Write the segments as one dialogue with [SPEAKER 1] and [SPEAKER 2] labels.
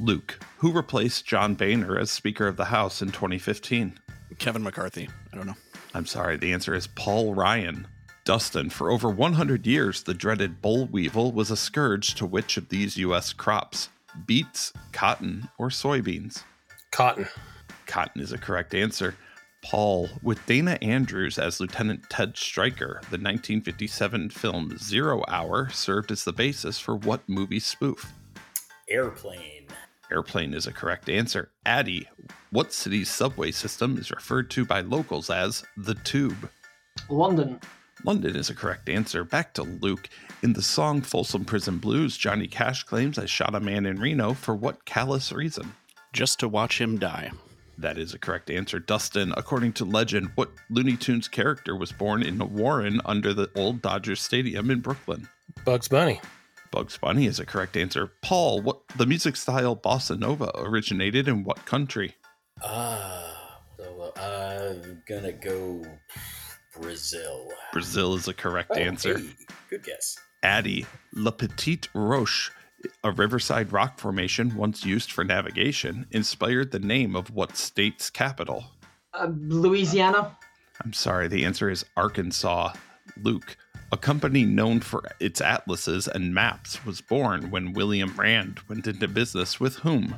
[SPEAKER 1] Luke, who replaced John Boehner as Speaker of the House in 2015?
[SPEAKER 2] Kevin McCarthy. I don't know.
[SPEAKER 1] I'm sorry, the answer is Paul Ryan. Dustin, for over 100 years, the dreaded boll weevil was a scourge to which of these U.S. crops? Beets, cotton, or soybeans?
[SPEAKER 3] Cotton.
[SPEAKER 1] Cotton is a correct answer. Paul, with Dana Andrews as Lieutenant Ted Stryker, the 1957 film Zero Hour served as the basis for what movie spoof?
[SPEAKER 4] Airplane.
[SPEAKER 1] Airplane is a correct answer. Addie, what city's subway system is referred to by locals as the Tube?
[SPEAKER 5] London.
[SPEAKER 1] London is a correct answer. Back to Luke. In the song Folsom Prison Blues, Johnny Cash claims I shot a man in Reno for what callous reason?
[SPEAKER 2] Just to watch him die.
[SPEAKER 1] That is a correct answer. Dustin, according to legend, what Looney Tunes character was born in a warren under the old Dodgers Stadium in Brooklyn?
[SPEAKER 3] Bugs Bunny.
[SPEAKER 1] Bugs Bunny is a correct answer. Paul, what the music style bossa nova originated in what country?
[SPEAKER 4] Ah, so uh, I'm gonna go Brazil.
[SPEAKER 1] Brazil is a correct
[SPEAKER 4] Oh,
[SPEAKER 1] answer.
[SPEAKER 4] hey, good guess.
[SPEAKER 1] Addy, La Petite Roche, a riverside rock formation once used for navigation, inspired the name of what state's capital?
[SPEAKER 5] Uh, Louisiana.
[SPEAKER 1] I'm sorry, the answer is Arkansas. Luke, a company known for its atlases and maps, was born when William Rand went into business with whom?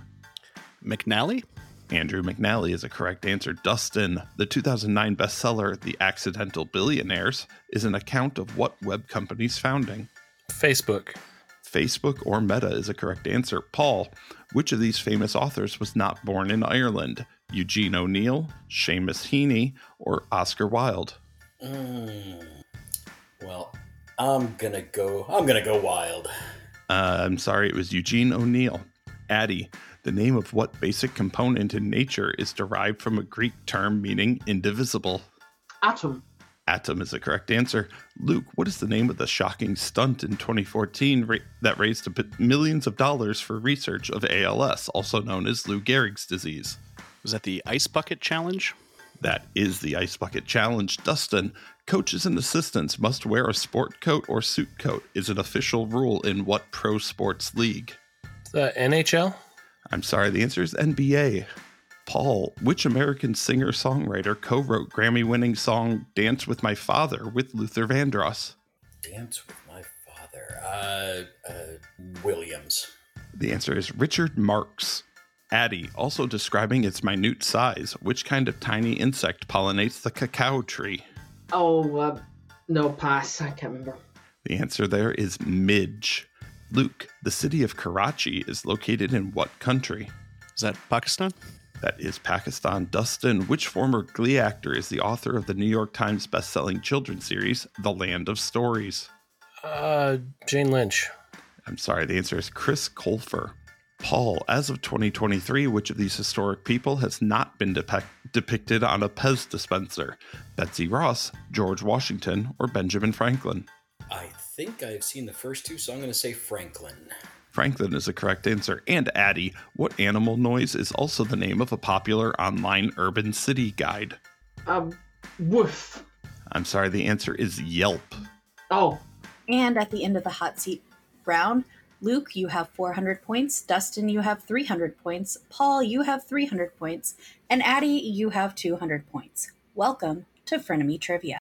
[SPEAKER 2] McNally?
[SPEAKER 1] Andrew McNally is a correct answer. Dustin, the 2009 bestseller The Accidental Billionaires, is an account of what web company's founding?
[SPEAKER 3] Facebook.
[SPEAKER 1] Facebook or Meta is a correct answer. Paul, which of these famous authors was not born in Ireland? Eugene O'Neill, Seamus Heaney, or Oscar Wilde?
[SPEAKER 4] Mm, well, I'm gonna go. I'm gonna go wild.
[SPEAKER 1] Uh, I'm sorry, it was Eugene O'Neill. Addie, the name of what basic component in nature is derived from a Greek term meaning indivisible?
[SPEAKER 5] Atom.
[SPEAKER 1] Atom is the correct answer. Luke, what is the name of the shocking stunt in 2014 ra- that raised a bit- millions of dollars for research of ALS, also known as Lou Gehrig's disease?
[SPEAKER 2] Was that the Ice Bucket Challenge?
[SPEAKER 1] That is the Ice Bucket Challenge. Dustin, coaches and assistants must wear a sport coat or suit coat is an official rule in what pro sports league?
[SPEAKER 3] The NHL.
[SPEAKER 1] I'm sorry, the answer is NBA. Paul, which American singer songwriter co wrote Grammy winning song Dance with My Father with Luther Vandross?
[SPEAKER 4] Dance with my father. Uh, uh, Williams.
[SPEAKER 1] The answer is Richard Marx. Addie, also describing its minute size, which kind of tiny insect pollinates the cacao tree?
[SPEAKER 5] Oh, uh, no, pass. I can't remember.
[SPEAKER 1] The answer there is midge. Luke, the city of Karachi is located in what country?
[SPEAKER 2] Is that Pakistan?
[SPEAKER 1] That is Pakistan. Dustin, which former Glee actor is the author of the New York Times bestselling children's series, The Land of Stories?
[SPEAKER 3] Uh, Jane Lynch.
[SPEAKER 1] I'm sorry, the answer is Chris Colfer. Paul, as of 2023, which of these historic people has not been depic- depicted on a Pez dispenser? Betsy Ross, George Washington, or Benjamin Franklin?
[SPEAKER 4] I think I've seen the first two, so I'm gonna say Franklin.
[SPEAKER 1] Franklin is the correct answer. And Addie, what animal noise is also the name of a popular online urban city guide?
[SPEAKER 5] Um, woof.
[SPEAKER 1] I'm sorry, the answer is Yelp.
[SPEAKER 5] Oh,
[SPEAKER 6] And at the end of the hot seat round, Luke, you have 400 points. Dustin, you have 300 points. Paul, you have 300 points. And Addie, you have 200 points. Welcome to Frenemy Trivia.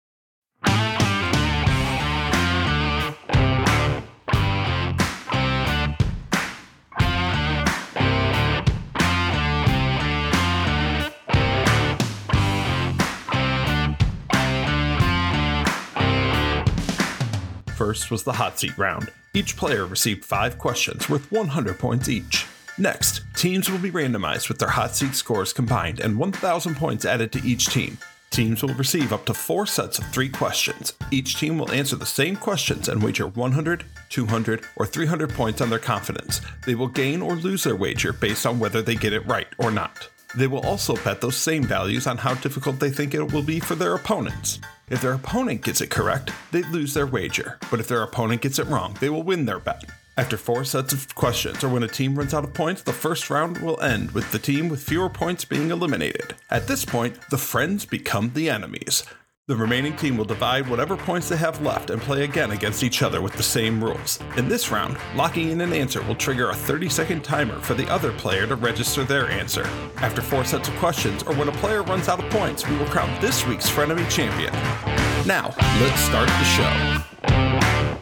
[SPEAKER 7] First was the hot seat round. Each player received five questions worth 100 points each. Next, teams will be randomized with their hot seat scores combined and 1,000 points added to each team. Teams will receive up to four sets of three questions. Each team will answer the same questions and wager 100, 200, or 300 points on their confidence. They will gain or lose their wager based on whether they get it right or not. They will also bet those same values on how difficult they think it will be for their opponents. If their opponent gets it correct, they lose their wager, but if their opponent gets it wrong, they will win their bet. After four sets of questions, or when a team runs out of points, the first round will end with the team with fewer points being eliminated. At this point, the friends become the enemies. The remaining team will divide whatever points they have left and play again against each other with the same rules. In this round, locking in an answer will trigger a 30 second timer for the other player to register their answer. After four sets of questions, or when a player runs out of points, we will crown this week's Frenemy champion. Now, let's start the show.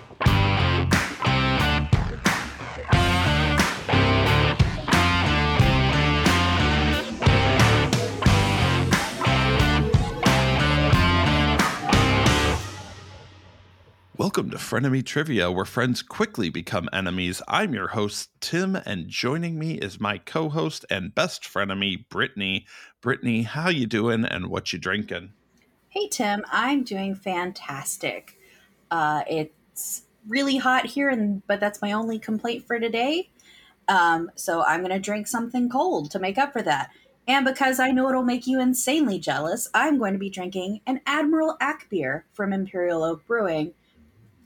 [SPEAKER 1] Welcome to Frenemy Trivia, where friends quickly become enemies. I'm your host, Tim, and joining me is my co-host and best frenemy, Brittany. Brittany, how you doing and what you drinking?
[SPEAKER 6] Hey, Tim, I'm doing fantastic. Uh, it's really hot here, and but that's my only complaint for today. Um, so I'm going to drink something cold to make up for that. And because I know it'll make you insanely jealous, I'm going to be drinking an Admiral Ack beer from Imperial Oak Brewing.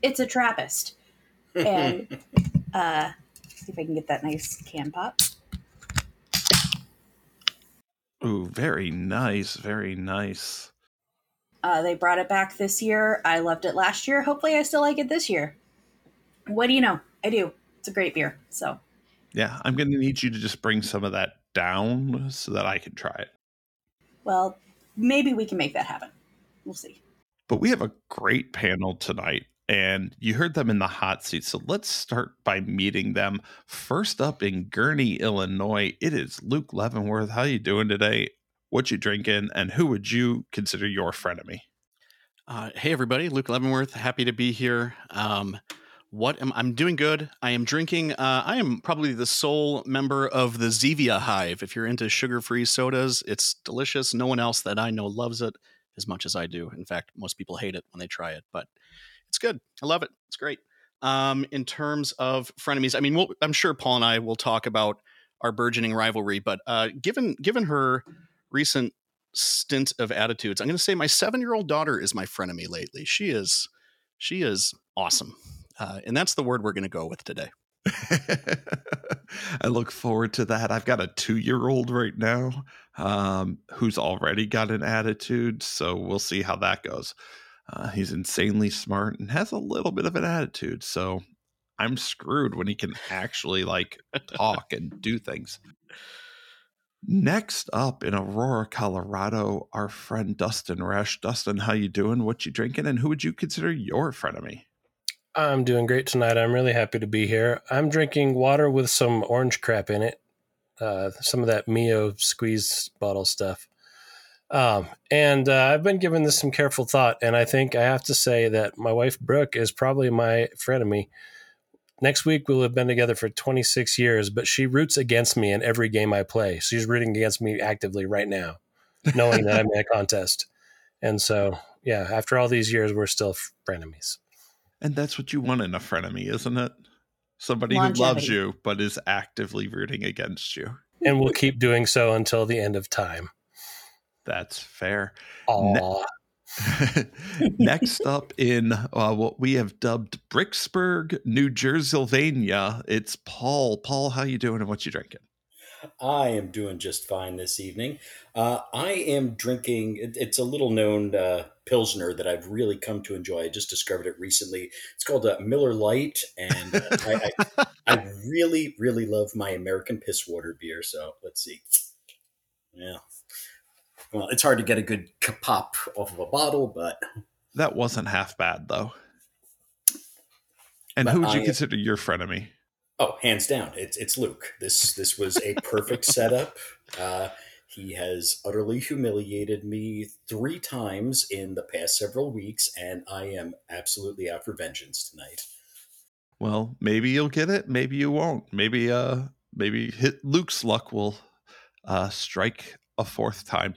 [SPEAKER 6] It's a Trappist. And uh, see if I can get that nice can pop.
[SPEAKER 1] Ooh, very nice, very nice.
[SPEAKER 6] Uh, they brought it back this year. I loved it last year. Hopefully, I still like it this year. What do you know? I do. It's a great beer. So
[SPEAKER 1] Yeah, I'm going to need you to just bring some of that down so that I can try it.
[SPEAKER 6] Well, maybe we can make that happen. We'll see.
[SPEAKER 1] But we have a great panel tonight, and you heard them in the hot seat. So let's start by meeting them. First up in Gurnee, Illinois, it is Luke Leavenworth. How you doing today? What you drinking? And who would you consider your frenemy?
[SPEAKER 2] Uh, hey, everybody. Luke Leavenworth. Happy to be here. Um, what am I'm doing good. I am drinking. Uh, I am probably the sole member of the Zevia Hive. If you're into sugar-free sodas, it's delicious. No one else that I know loves it as much as I do. In fact, most people hate it when they try it, but good. I love it. It's great. Um, in terms of frenemies, I mean, we'll, I'm sure Paul and I will talk about our burgeoning rivalry, but uh, given given her recent stint of attitudes, I'm going to say my seven year old daughter is my frenemy lately. She is she is awesome, uh, and that's the word we're going to go with today.
[SPEAKER 1] I look forward to that. I've got a two year old right now um, who's already got an attitude. So we'll see how that goes. Uh, he's insanely smart and has a little bit of an attitude. So I'm screwed when he can actually like talk and do things. Next up in Aurora, Colorado, our friend Dustin Resch. Dustin, how you doing? What you drinking? And who would you consider your frenemy?
[SPEAKER 3] I'm doing great tonight. I'm really happy to be here. I'm drinking water with some orange crap in it, uh, some of that Mio squeeze bottle stuff. Um, and uh, I've been giving this some careful thought, and I think I have to say that my wife Brooke is probably my frenemy. Next week we'll have been together for 26 years, but she roots against me in every game I play. She's rooting against me actively right now, knowing that I'm in a contest. And so, yeah, after all these years, we're still frenemies.
[SPEAKER 1] And that's what you want in a frenemy, isn't it? Somebody who loves you but is actively rooting against you.
[SPEAKER 3] and we'll keep doing so until the end of time.
[SPEAKER 1] That's fair.
[SPEAKER 3] Aw.
[SPEAKER 1] Next up in uh, what we have dubbed Bricksburg, New Jersylvania, it's Paul. Paul, how you doing and what you drinking?
[SPEAKER 4] I am doing just fine this evening. Uh, I am drinking, it- it's a little known uh, Pilsner that I've really come to enjoy. I just discovered it recently. It's called uh, Miller Lite, and uh, I, I, I really, really love my American piss water beer. So let's see. Yeah. Well, it's hard to get a good pop off of a bottle, but
[SPEAKER 1] That wasn't half bad though. And
[SPEAKER 4] But
[SPEAKER 1] who would you
[SPEAKER 4] I-
[SPEAKER 1] consider your frenemy?
[SPEAKER 4] Oh, hands down, it's it's Luke. This this was a perfect setup. Uh, he has utterly humiliated me three times in the past several weeks, and I am absolutely out for vengeance tonight.
[SPEAKER 1] Well, maybe you'll get it, maybe you won't. Maybe uh maybe hit Luke's luck will uh strike a fourth time.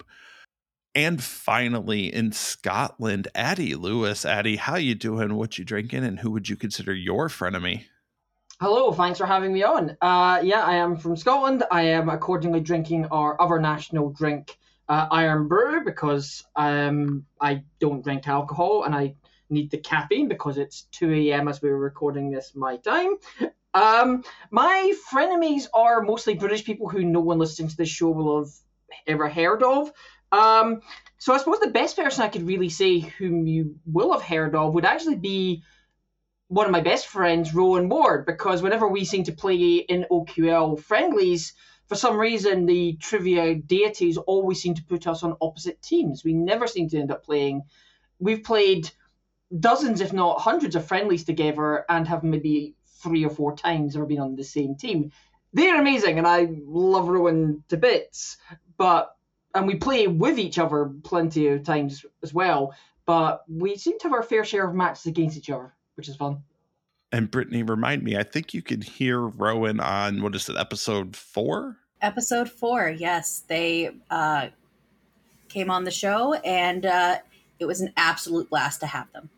[SPEAKER 1] And finally in Scotland, Addie Lewis. Addie, how you doing? What you drinking? And who would you consider your frenemy?
[SPEAKER 5] Hello, thanks for having me on. Uh, yeah, I am from Scotland. I am accordingly drinking our other national drink, uh, Irn-Bru, because um, I don't drink alcohol and I need the caffeine because it's 2 a.m. as we were recording this my time. Um, my frenemies are mostly British people who no one listening to this show will have ever heard of. Um, so I suppose the best person I could really say whom you will have heard of would actually be one of my best friends, Rowan Ward, because whenever we seem to play in OQL friendlies, for some reason the trivia deities always seem to put us on opposite teams. We never seem to end up playing. We've played dozens, if not hundreds, of friendlies together and have maybe three or four times ever been on the same team. They're amazing, and I love Rowan to bits. But and we play with each other plenty of times as well. But we seem to have our fair share of matches against each other, which is fun.
[SPEAKER 1] And Brittany, remind me, I think you could hear Rowan on what is it, episode four?
[SPEAKER 6] Episode four, yes. They uh, came on the show, and uh, it was an absolute blast to have them.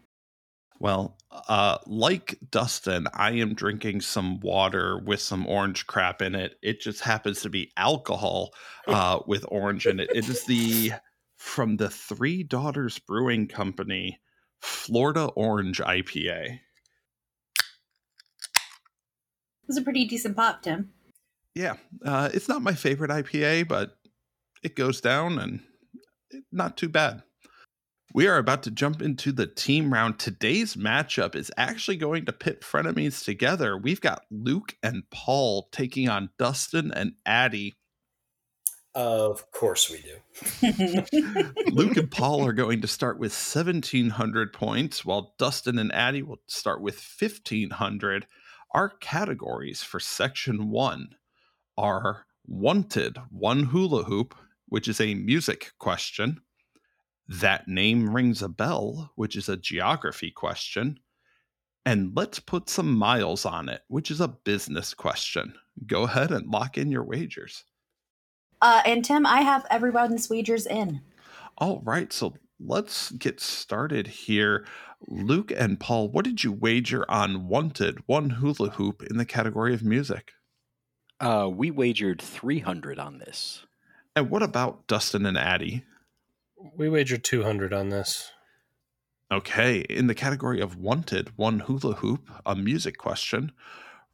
[SPEAKER 1] Well, uh, like Dustin, I am drinking some water with some orange crap in it. It just happens to be alcohol uh, with orange in it. It is the from the Three Daughters Brewing Company Florida Orange IPA.
[SPEAKER 6] It was a pretty decent pop, Tim.
[SPEAKER 1] Yeah, uh, it's not my favorite IPA, but it goes down and not too bad. We are about to jump into the team round. Today's matchup is actually going to pit frenemies together. We've got Luke and Paul taking on Dustin and Addie.
[SPEAKER 4] Of course we do.
[SPEAKER 1] Luke and Paul are going to start with 1700 points, while Dustin and Addie will start with 1500. Our categories for section one are wanted, one hula hoop, which is a music question that name rings a bell, which is a geography question. And let's put some miles on it, which is a business question. Go ahead and lock in your wagers.
[SPEAKER 6] Uh, and Tim, I have everyone's wagers in.
[SPEAKER 1] All right, so let's get started here. Luke and Paul, what did you wager on Wanted, one hula hoop in the category of music?
[SPEAKER 8] Uh, we wagered 300 on this.
[SPEAKER 1] And what about Dustin and Addie?
[SPEAKER 3] We wagered 200 on this.
[SPEAKER 1] Okay, in the category of wanted, one hula hoop, a music question.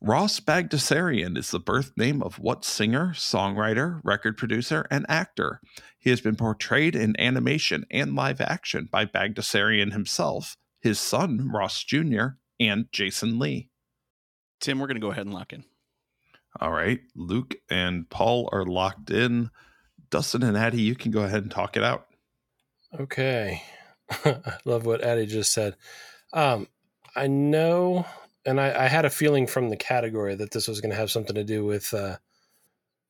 [SPEAKER 1] Ross Bagdasarian is the birth name of what singer, songwriter, record producer, and actor? He has been portrayed in animation and live action by Bagdasarian himself, his son, Ross Jr., and Jason Lee.
[SPEAKER 2] Tim, we're going to go ahead and lock in.
[SPEAKER 1] All right, Luke and Paul are locked in. Dustin and Addie, you can go ahead and talk it out.
[SPEAKER 3] Okay. I love what Addie just said. Um, I know, and I, I, had a feeling from the category that this was going to have something to do with uh,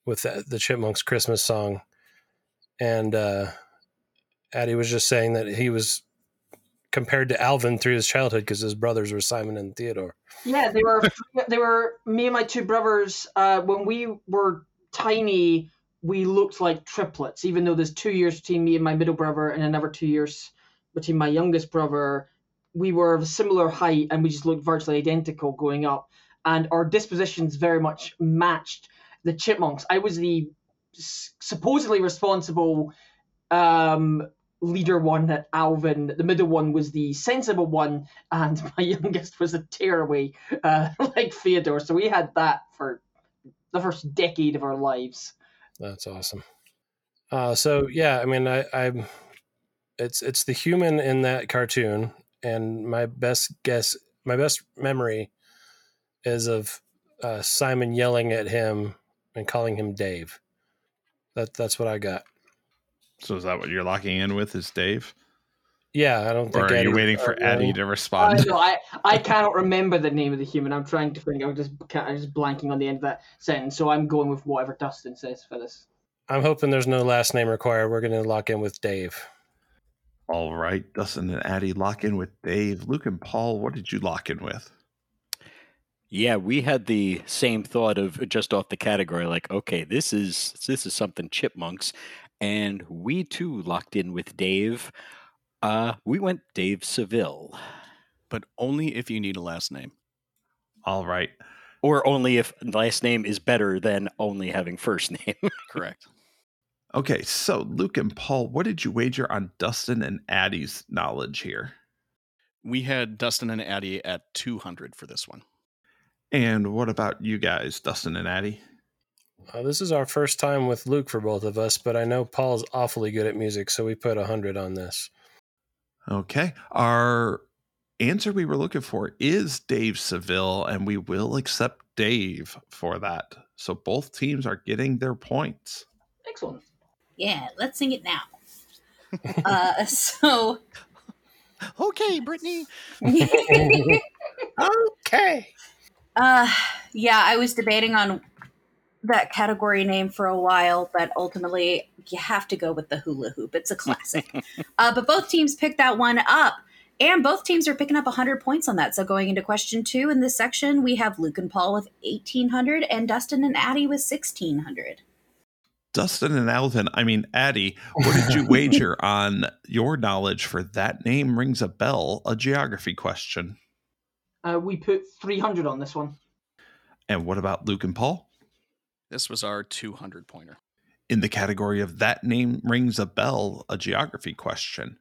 [SPEAKER 3] with the, the Chipmunks Christmas song, and uh, Addie was just saying that he was compared to Alvin through his childhood because his brothers were Simon and Theodore.
[SPEAKER 5] Yeah, they were. they were me and my two brothers uh, when we were tiny we looked like triplets, even though there's two years between me and my middle brother and another two years between my youngest brother. We were of a similar height and we just looked virtually identical going up. And our dispositions very much matched the chipmunks. I was the supposedly responsible um, leader one at Alvin. The middle one was the sensible one, and my youngest was a tearaway uh, like Theodore. So we had that for the first decade of our lives.
[SPEAKER 3] That's awesome. Uh, so yeah, I mean, I, I'm. It's it's the human in that cartoon, and my best guess, my best memory, is of uh, Simon yelling at him and calling him Dave. That that's what I got.
[SPEAKER 1] So is that what you're locking in with? Is Dave?
[SPEAKER 3] Yeah, I don't think.
[SPEAKER 1] Or are Addie, you waiting for Addie to respond?
[SPEAKER 5] Uh, no, I, I cannot remember the name of the human. I'm trying to think. I'm just I'm just blanking on the end of that sentence. So I'm going with whatever Dustin says for this.
[SPEAKER 3] I'm hoping there's no last name required. We're going to lock in with Dave.
[SPEAKER 1] All right, Dustin and Addie lock in with Dave. Luke and Paul, what did you lock in with?
[SPEAKER 8] Yeah, we had the same thought of just off the category, like, okay, this is this is something chipmunks, and we too locked in with Dave. Uh, we went Dave Seville.
[SPEAKER 2] But only if you need a last name.
[SPEAKER 1] All right.
[SPEAKER 8] Or only if last name is better than only having first name.
[SPEAKER 2] Correct.
[SPEAKER 1] Okay, so Luke and Paul, what did you wager on Dustin and Addie's knowledge here?
[SPEAKER 2] We had Dustin and Addie at 200 for this one.
[SPEAKER 1] And what about you guys, Dustin and Addie?
[SPEAKER 3] Uh, this is our first time with Luke for both of us, but I know Paul's awfully good at music, so we put 100 on this.
[SPEAKER 1] Okay. Our answer we were looking for is Dave Seville, and we will accept Dave for that. So both teams are getting their points.
[SPEAKER 5] Excellent.
[SPEAKER 6] Yeah, let's sing it now. uh, so,
[SPEAKER 2] Okay, Brittany.
[SPEAKER 3] Okay.
[SPEAKER 6] uh, yeah, I was debating on that category name for a while, but ultimately you have to go with the hula hoop. It's a classic. uh, but both teams picked that one up. And both teams are picking up 100 points on that. So going into question two in this section, we have Luke and Paul with 1,800 and Dustin and Addie with 1,600.
[SPEAKER 1] Dustin and Alvin, I mean, Addie, what did you wager on your knowledge for that name rings a bell, a geography question?
[SPEAKER 5] Uh, we put 300 on this one.
[SPEAKER 1] And what about Luke and Paul?
[SPEAKER 2] This was our 200 pointer.
[SPEAKER 1] In the category of that name rings a bell, a geography question,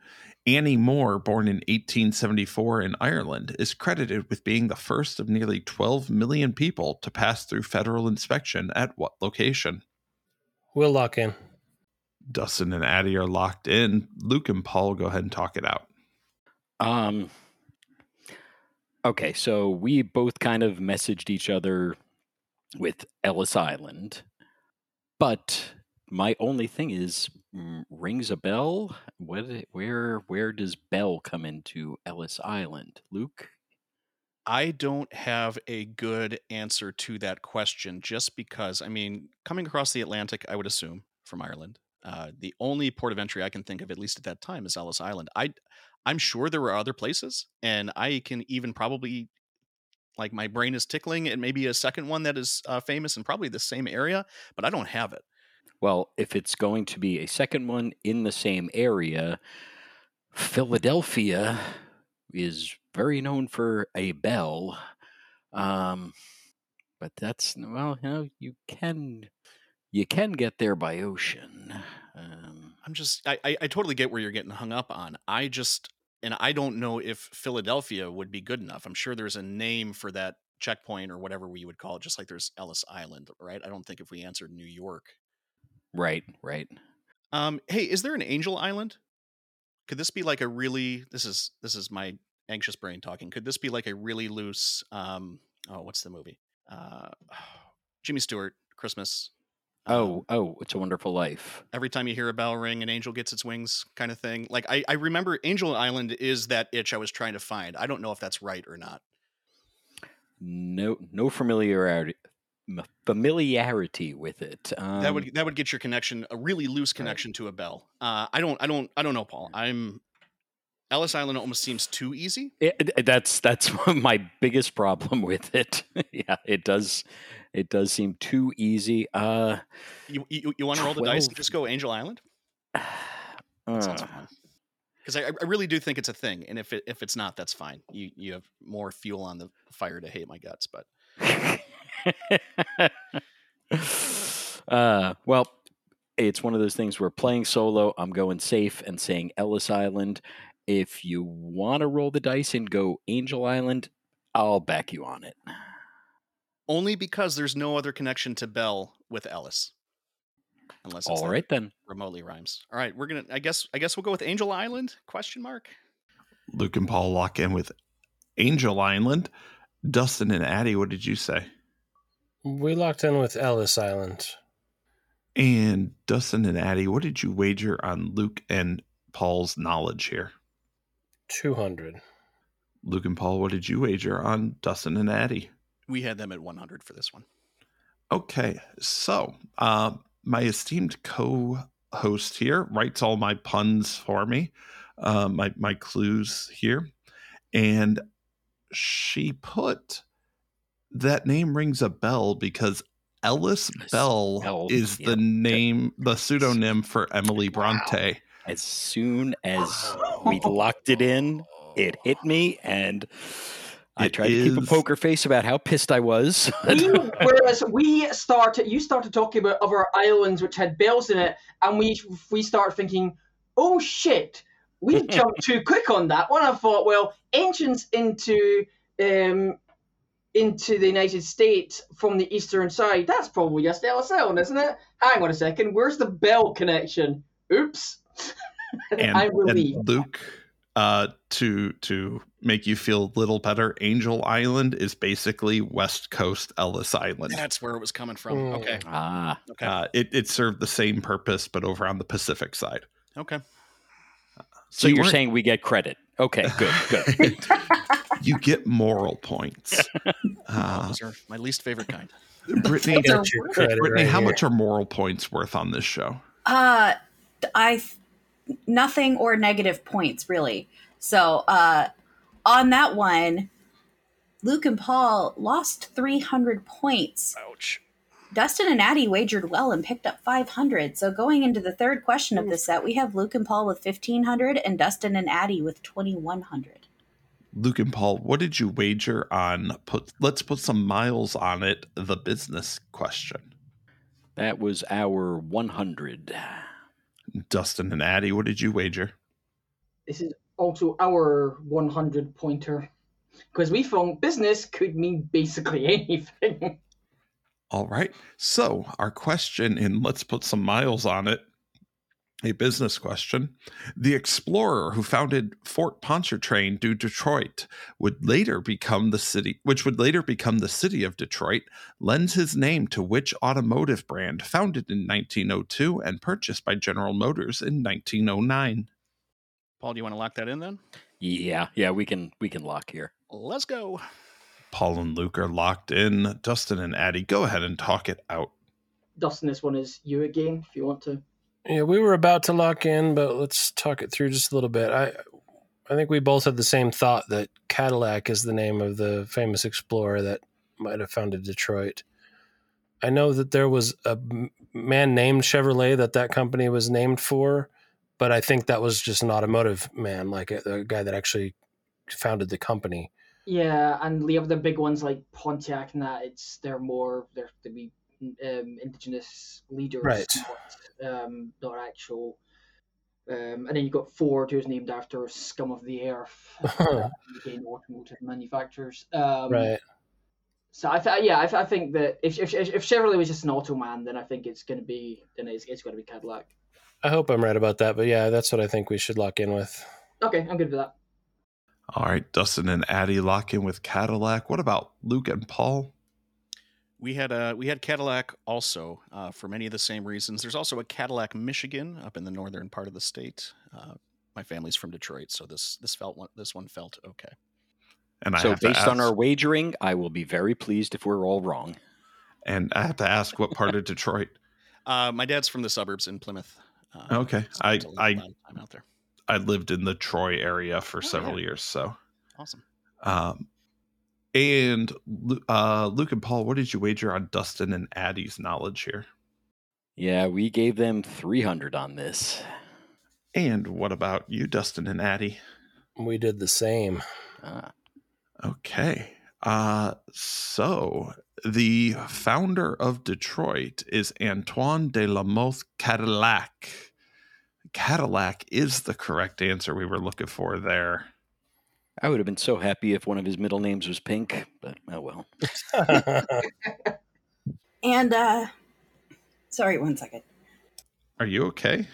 [SPEAKER 1] Annie Moore, born in 1874 in Ireland, is credited with being the first of nearly 12 million people to pass through federal inspection at what location?
[SPEAKER 3] We'll lock in.
[SPEAKER 1] Dustin and Addie are locked in. Luke and Paul, go ahead and talk it out.
[SPEAKER 8] Um. Okay, so we both kind of messaged each other with Ellis Island, but my only thing is mm, rings a bell. What? Where? Where does Bell come into Ellis Island? Luke.
[SPEAKER 2] I don't have a good answer to that question just because, I mean, coming across the Atlantic, I would assume from Ireland. Uh, the only port of entry I can think of, at least at that time, is Ellis Island. I, I'm sure there were other places, and I can even probably, like, my brain is tickling, and maybe a second one that is uh, famous in probably the same area, but I don't have it.
[SPEAKER 8] Well, if it's going to be a second one in the same area, Philadelphia is very known for a bell. Um, but that's well, you know, you can you can get there by ocean. Um,
[SPEAKER 2] I'm just I, I I totally get where you're getting hung up on. I just and I don't know if Philadelphia would be good enough. I'm sure there's a name for that checkpoint or whatever we would call it, just like there's Ellis Island, right? I don't think if we answered New York.
[SPEAKER 8] Right, right.
[SPEAKER 2] Um, hey, is there an Angel Island? Could this be like a really this is this is my anxious brain talking. Could this be like a really loose um oh what's the movie? Uh Jimmy Stewart, Christmas. Um,
[SPEAKER 8] Oh, oh, it's a wonderful life.
[SPEAKER 2] every time you hear a bell ring, an angel gets its wings kind of thing. Like I, I remember Angel Island is that itch I was trying to find. I don't know if that's right or not.
[SPEAKER 8] No, no familiarity, familiarity with it. Um,
[SPEAKER 2] that would that would get your connection a really loose connection to a bell. Uh, I don't I don't I don't know, Paul. I'm Ellis Island almost seems too easy.
[SPEAKER 8] It, that's that's my biggest problem with it. yeah, it does. It does seem too easy. Uh,
[SPEAKER 2] You you, you want to roll the dice and just go Angel Island? Sounds
[SPEAKER 8] uh.
[SPEAKER 2] Because I, I really do think it's a thing, and if it, if it's not, that's fine. You you have more fuel on the fire to hate my guts, but
[SPEAKER 8] uh, well, it's one of those things where playing solo, I'm going safe and saying Ellis Island. If you want to roll the dice and go Angel Island, I'll back you on it.
[SPEAKER 2] only because there's no other connection to Bell with Ellis, unless it's
[SPEAKER 8] All then.
[SPEAKER 2] remotely rhymes. All right, we're gonna. I guess. I guess we'll go with Angel Island? Question mark.
[SPEAKER 1] Luke and Paul lock in with Angel Island. Dustin and Addie, what did you say?
[SPEAKER 3] We locked in with Ellis Island.
[SPEAKER 1] And Dustin and Addie, what did you wager on Luke and Paul's knowledge here?
[SPEAKER 3] 200.
[SPEAKER 1] Luke and Paul, what did you wager on Dustin and Addie?
[SPEAKER 2] We had them at 100 for this one.
[SPEAKER 1] Okay, so uh, my esteemed co-host here writes all my puns for me, uh, my my clues here, and she put that name rings a bell because Ellis
[SPEAKER 8] Ellis
[SPEAKER 1] Bell
[SPEAKER 8] Bell,
[SPEAKER 1] is
[SPEAKER 8] yeah.
[SPEAKER 1] the name, the pseudonym for Emily Bronte.
[SPEAKER 8] As soon as we locked it in, it hit me, and I
[SPEAKER 1] It
[SPEAKER 8] tried to keep a poker face about how pissed I was.
[SPEAKER 5] We, whereas we started, you started talking about other islands which had bells in it, and we we started thinking, oh shit, we jumped too quick on that one. I thought, well, entrance into um, into the United States from the eastern side. That's probably just Ellis Island, isn't it? Hang on a second. Where's the Bell connection? Oops.
[SPEAKER 1] And,
[SPEAKER 5] I'm relieved.
[SPEAKER 1] and Luke, uh, to to make you feel a little better, Angel Island is basically West Coast Ellis Island.
[SPEAKER 2] That's where it was coming from.
[SPEAKER 3] Mm.
[SPEAKER 2] Okay.
[SPEAKER 8] Ah,
[SPEAKER 2] Okay.
[SPEAKER 1] Uh, it, it served the same purpose, but over on the Pacific side.
[SPEAKER 2] okay.
[SPEAKER 8] So
[SPEAKER 1] you
[SPEAKER 8] you're
[SPEAKER 1] weren't-
[SPEAKER 8] saying we get credit? Okay, good, good.
[SPEAKER 1] you get moral points. Uh,
[SPEAKER 2] those are my least favorite kind.
[SPEAKER 1] Brittany,
[SPEAKER 3] I got your credit
[SPEAKER 1] Brittany,
[SPEAKER 3] right
[SPEAKER 1] how
[SPEAKER 3] here.
[SPEAKER 1] much are moral points worth on this show?
[SPEAKER 6] Uh, I nothing or negative points really. So uh, on that one, Luke and Paul lost three hundred points.
[SPEAKER 2] Ouch.
[SPEAKER 6] Dustin and Addie wagered well and picked up 500. So going into the third question of the set, we have Luke and Paul with 1500 and Dustin and Addie with 2100.
[SPEAKER 1] Luke and Paul, what did you wager on? Put let's put some miles on it. The business question.
[SPEAKER 8] That was our 100.
[SPEAKER 1] Dustin and Addie, what did you wager?
[SPEAKER 5] This is also our 100 pointer. Because we found business could mean basically anything.
[SPEAKER 1] All right. So our question in let's put some miles on it. A business question. The explorer who founded Fort Pontchartrain du Detroit would later become the city, which would later become the city of Detroit, lends his name to which automotive brand founded in 1902 and purchased by General Motors in 1909?
[SPEAKER 2] Paul, do you want to lock that in then?
[SPEAKER 8] Yeah, yeah, we can we can lock here.
[SPEAKER 2] Let's go.
[SPEAKER 1] Paul and Luke are locked in. Dustin and Addie, go ahead and talk it out.
[SPEAKER 5] Dustin, this one is you again, if you want to.
[SPEAKER 3] Yeah, we were about to lock in, but let's talk it through just a little bit. I I think we both had the same thought that Cadillac is the name of the famous explorer that might have founded Detroit. I know that there was a man named Chevrolet that that company was named for, but I think that was just an automotive man, like a, the guy that actually founded the company.
[SPEAKER 5] Yeah, and the other big ones like Pontiac and that, it's they're more they're to be um, indigenous leaders,
[SPEAKER 3] Right.
[SPEAKER 5] not, um, not actual. Um, and then you've got Ford, who's named after scum of the earth, again, automotive manufacturers. Um,
[SPEAKER 3] right.
[SPEAKER 5] So I th- yeah, I, th- I think that if, if if Chevrolet was just an auto man, then I think it's going to be then it's, it's going to be Cadillac.
[SPEAKER 3] I hope I'm right about that, but yeah, that's what I think we should lock in with.
[SPEAKER 5] Okay, I'm good with that.
[SPEAKER 1] All right, Dustin and Addie lock in with Cadillac. What about Luke and Paul?
[SPEAKER 2] We had uh, we had Cadillac also uh, for many of the same reasons. There's also a Cadillac, Michigan, up in the northern part of the state. Uh, my family's from Detroit, so this this felt one, this one felt okay.
[SPEAKER 1] And I
[SPEAKER 8] so
[SPEAKER 1] have to
[SPEAKER 8] based on our wagering, I will be very pleased if we're all wrong.
[SPEAKER 1] and I have to ask what part of Detroit.
[SPEAKER 2] Uh, my dad's from the suburbs in Plymouth. Uh,
[SPEAKER 1] Okay,
[SPEAKER 2] spent
[SPEAKER 1] I
[SPEAKER 2] a lot
[SPEAKER 1] I
[SPEAKER 2] of time out there.
[SPEAKER 1] I lived in the Troy area for
[SPEAKER 2] Oh,
[SPEAKER 1] several
[SPEAKER 2] yeah.
[SPEAKER 1] years, so
[SPEAKER 2] Awesome.
[SPEAKER 1] um, and uh, Luke and Paul, what did you wager on Dustin and Addie's knowledge here?
[SPEAKER 8] Yeah, we gave them 300 on this.
[SPEAKER 1] And what about you, Dustin and Addie?
[SPEAKER 3] We did the same.
[SPEAKER 8] Ah,
[SPEAKER 1] Okay. Uh so the founder of Detroit is Antoine de la Mothe Cadillac. Cadillac is the correct answer we were looking for there.
[SPEAKER 8] I would have been so happy if one of his middle names was Pink, but oh well.
[SPEAKER 6] And uh sorry, one second.
[SPEAKER 1] Are you okay?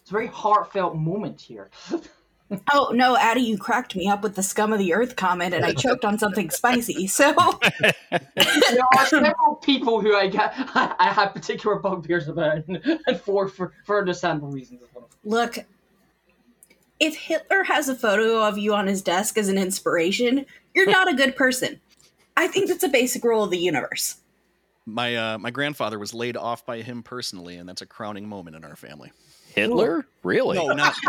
[SPEAKER 5] It's a very heartfelt moment here.
[SPEAKER 6] Oh no, Addie, you cracked me up with the scum of the earth comment and I choked on something spicy. So
[SPEAKER 5] there are several people who I get I, I have particular bugbears about, and, and for, for for understandable reasons.
[SPEAKER 6] look, if Hitler has a photo of you on his desk as an inspiration, you're not a good person. I think that's a basic rule of the universe.
[SPEAKER 2] My uh, my grandfather was laid off by him personally, and that's a crowning moment in our family.
[SPEAKER 8] Hitler? Really?
[SPEAKER 2] No, not.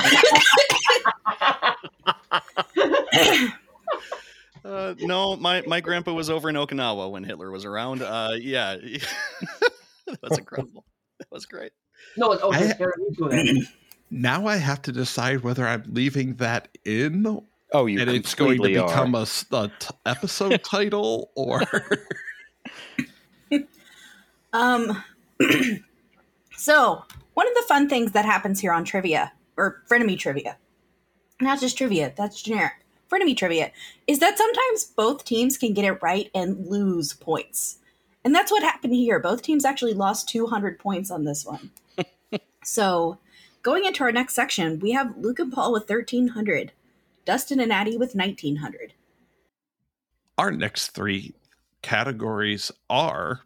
[SPEAKER 2] Uh, no, my, my grandpa was over in Okinawa when Hitler was around. Uh, yeah, that was incredible. That was great.
[SPEAKER 5] No, it's okay.
[SPEAKER 1] I-
[SPEAKER 5] Sarah, you go then.
[SPEAKER 1] Now I have to decide whether I'm leaving that in
[SPEAKER 8] Oh, you
[SPEAKER 1] and it's going to
[SPEAKER 8] completely
[SPEAKER 1] become
[SPEAKER 8] are.
[SPEAKER 1] a, s- a t- episode title or
[SPEAKER 6] Um, so one of the fun things that happens here on trivia or frenemy trivia, not just trivia, that's generic. frenemy trivia is that sometimes both teams can get it right and lose points. And that's what happened here. Both teams actually lost 200 points on this one. so, going into our next section, we have Luke and Paul with 1300, Dustin and Addie with 1900.
[SPEAKER 1] Our next three categories are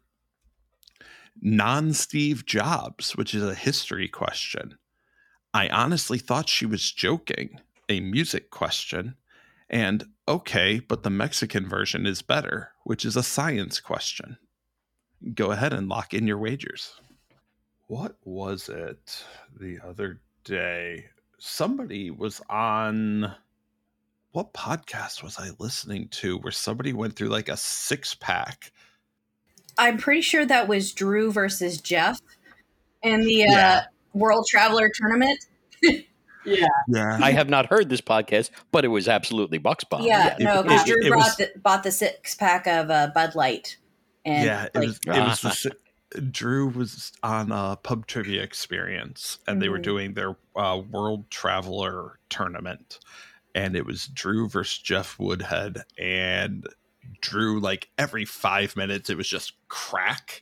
[SPEAKER 1] non Steve Jobs, which is a history question. I honestly thought she was joking, a music question. And okay, but the Mexican version is better, which is a science question. Go ahead and lock in your wagers. What was it the other day? Somebody was on what podcast was I listening to where somebody went through like a six pack?
[SPEAKER 6] I'm pretty sure that was Drew versus Jeff in the
[SPEAKER 1] Yeah.
[SPEAKER 6] uh, World Traveler Tournament.
[SPEAKER 5] Yeah.
[SPEAKER 1] Yeah.
[SPEAKER 8] I have not heard this podcast, but it was absolutely Bucks Bomb.
[SPEAKER 6] yeah,
[SPEAKER 1] it-
[SPEAKER 6] no, because Drew
[SPEAKER 1] it
[SPEAKER 6] brought
[SPEAKER 1] was-
[SPEAKER 6] the, bought the six pack of uh, Bud Light. And
[SPEAKER 1] yeah, it
[SPEAKER 6] like,
[SPEAKER 1] was. It was the, Drew was on a pub trivia experience, and they were
[SPEAKER 6] Mhm.
[SPEAKER 1] doing their uh, World Traveler tournament, and it was Drew versus Jeff Woodhead, and Drew like every five minutes it was just crack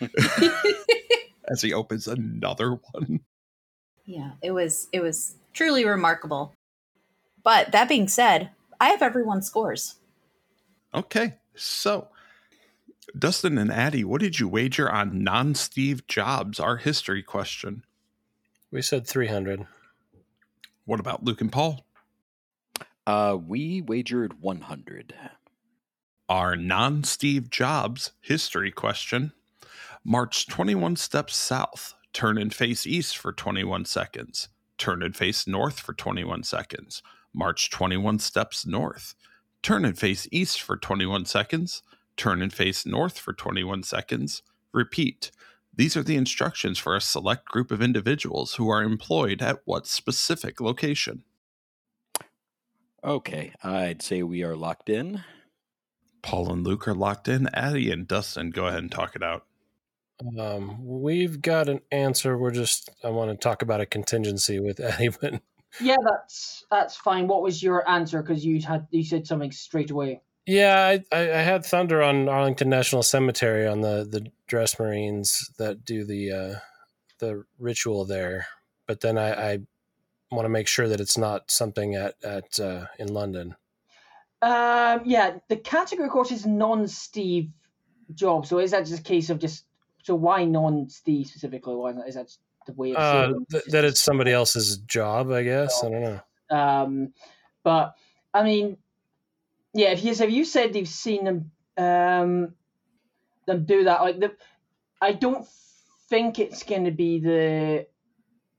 [SPEAKER 1] as he opens another one.
[SPEAKER 6] yeah, it was it was truly remarkable. But that being said, I have everyone's scores.
[SPEAKER 1] Okay, so Dustin and Addie, what did you wager on non Steve Jobs? Our history question.
[SPEAKER 3] We said 300.
[SPEAKER 1] What about Luke and Paul?
[SPEAKER 8] Uh, we wagered 100.
[SPEAKER 1] our non Steve Jobs history question. March 21 steps south, turn and face east for 21 seconds, turn and face north for 21 seconds, march 21 steps north, turn and face east for 21 seconds, turn and face north for 21 seconds, repeat. These are the instructions for a select group of individuals who are employed at what specific location?
[SPEAKER 8] Okay, I'd say we are locked in.
[SPEAKER 1] Paul and Luke are locked in. Addie and Dustin, go ahead and talk it out.
[SPEAKER 3] Um, we've got an answer. We're just, I want to talk about a contingency with but
[SPEAKER 5] Yeah, that's that's fine. What was your answer? Because you had you said something straight away.
[SPEAKER 3] yeah, I, I, had Thunder on Arlington National Cemetery on the, the dress Marines that do the, uh, the ritual there. But then I, I want to make sure that it's not something at, at, uh, in London.
[SPEAKER 5] Um, yeah, the category, of course, is non-Steve Jobs. So is that just a case of just so why non-Steve specifically? Why not? Is that the way of
[SPEAKER 3] Uh, th- that it's somebody else's job, I guess. I don't know.
[SPEAKER 5] Um, but I mean, yeah, if you if you said you've seen them um, them do that, like the, I don't think it's going to be the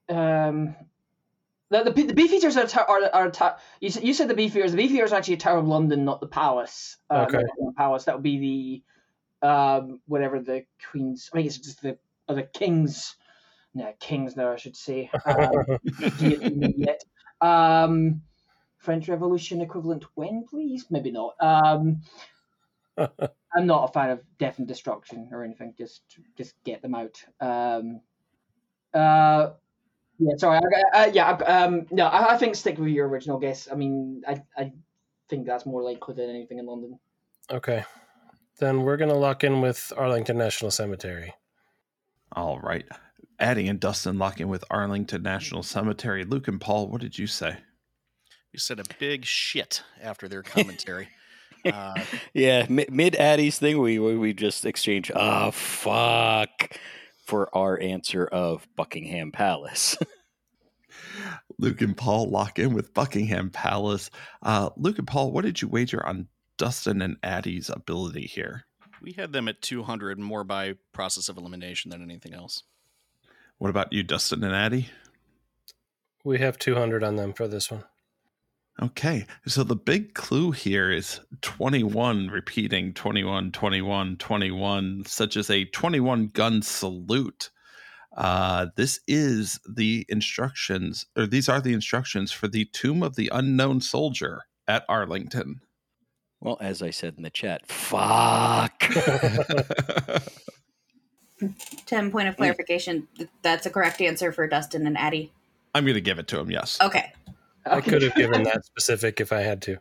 [SPEAKER 5] um. The, the, the Beefeaters are, are, are you, said, you said the Beefeaters. The Beefeaters are actually a Tower of London, not the Palace. Uh,
[SPEAKER 3] Okay.
[SPEAKER 5] the Palace. That would be the um, whatever the Queen's. I think it's just the or the King's. No, King's now I should say. Um. Um, French Revolution equivalent when, please? Maybe not. Um, I'm not a fan of death and destruction or anything. Just, just get them out. Um, uh, yeah, sorry. I, I, yeah, um, no, I, I think stick with your original guess. I mean, I, I think that's more likely than anything in London.
[SPEAKER 3] Okay. Then we're going to lock in with Arlington National Cemetery.
[SPEAKER 1] All right. Addie and Dustin lock in with Arlington National Cemetery. Luke and Paul, what did you say?
[SPEAKER 2] You said a big shit after their commentary. uh,
[SPEAKER 8] Yeah, mi- mid Addie's thing, we we we just exchange "ah fuck" for our answer of Buckingham Palace.
[SPEAKER 1] Luke and Paul lock in with Buckingham Palace. Uh, Luke and Paul, what did you wager on Dustin and Addie's ability here?
[SPEAKER 2] we had them at 200 more by process of elimination than anything else.
[SPEAKER 1] What about you, Dustin and Addie?
[SPEAKER 3] We have 200 on them for this one.
[SPEAKER 1] Okay, so the big clue here is 21 repeating 21, 21, 21, such as a 21 gun salute. Uh, this is the instructions, or these are the instructions for the Tomb of the Unknown Soldier at Arlington.
[SPEAKER 8] Well, as I said in the chat, fuck.
[SPEAKER 6] 10 point of clarification. That's a correct answer for Dustin and Addie.
[SPEAKER 1] I'm going to give it to him, yes.
[SPEAKER 6] Okay.
[SPEAKER 3] I could have given that specific if I had to.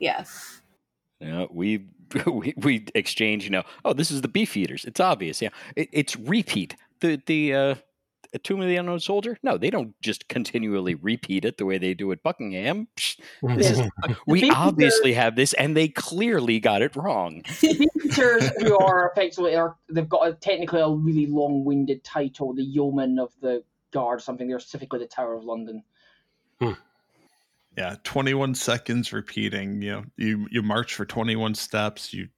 [SPEAKER 6] Yeah.
[SPEAKER 8] You know, we we we exchange. You know, oh, this is the beef eaters. It's obvious. Yeah, it, it's repeat. The the uh, Tomb of the Unknown Soldier. No, they don't just continually mm. repeat it the way they do at Buckingham. Psh, this is, uh,
[SPEAKER 5] we
[SPEAKER 8] obviously have this, and they clearly got it wrong.
[SPEAKER 5] Teachers who are effectively are they've got a, technically a really long-winded title, the Yeoman of the Guard, something. They're specifically the Tower of London. Hmm.
[SPEAKER 1] Yeah, 21 seconds repeating. You know, you you march for 21 steps, you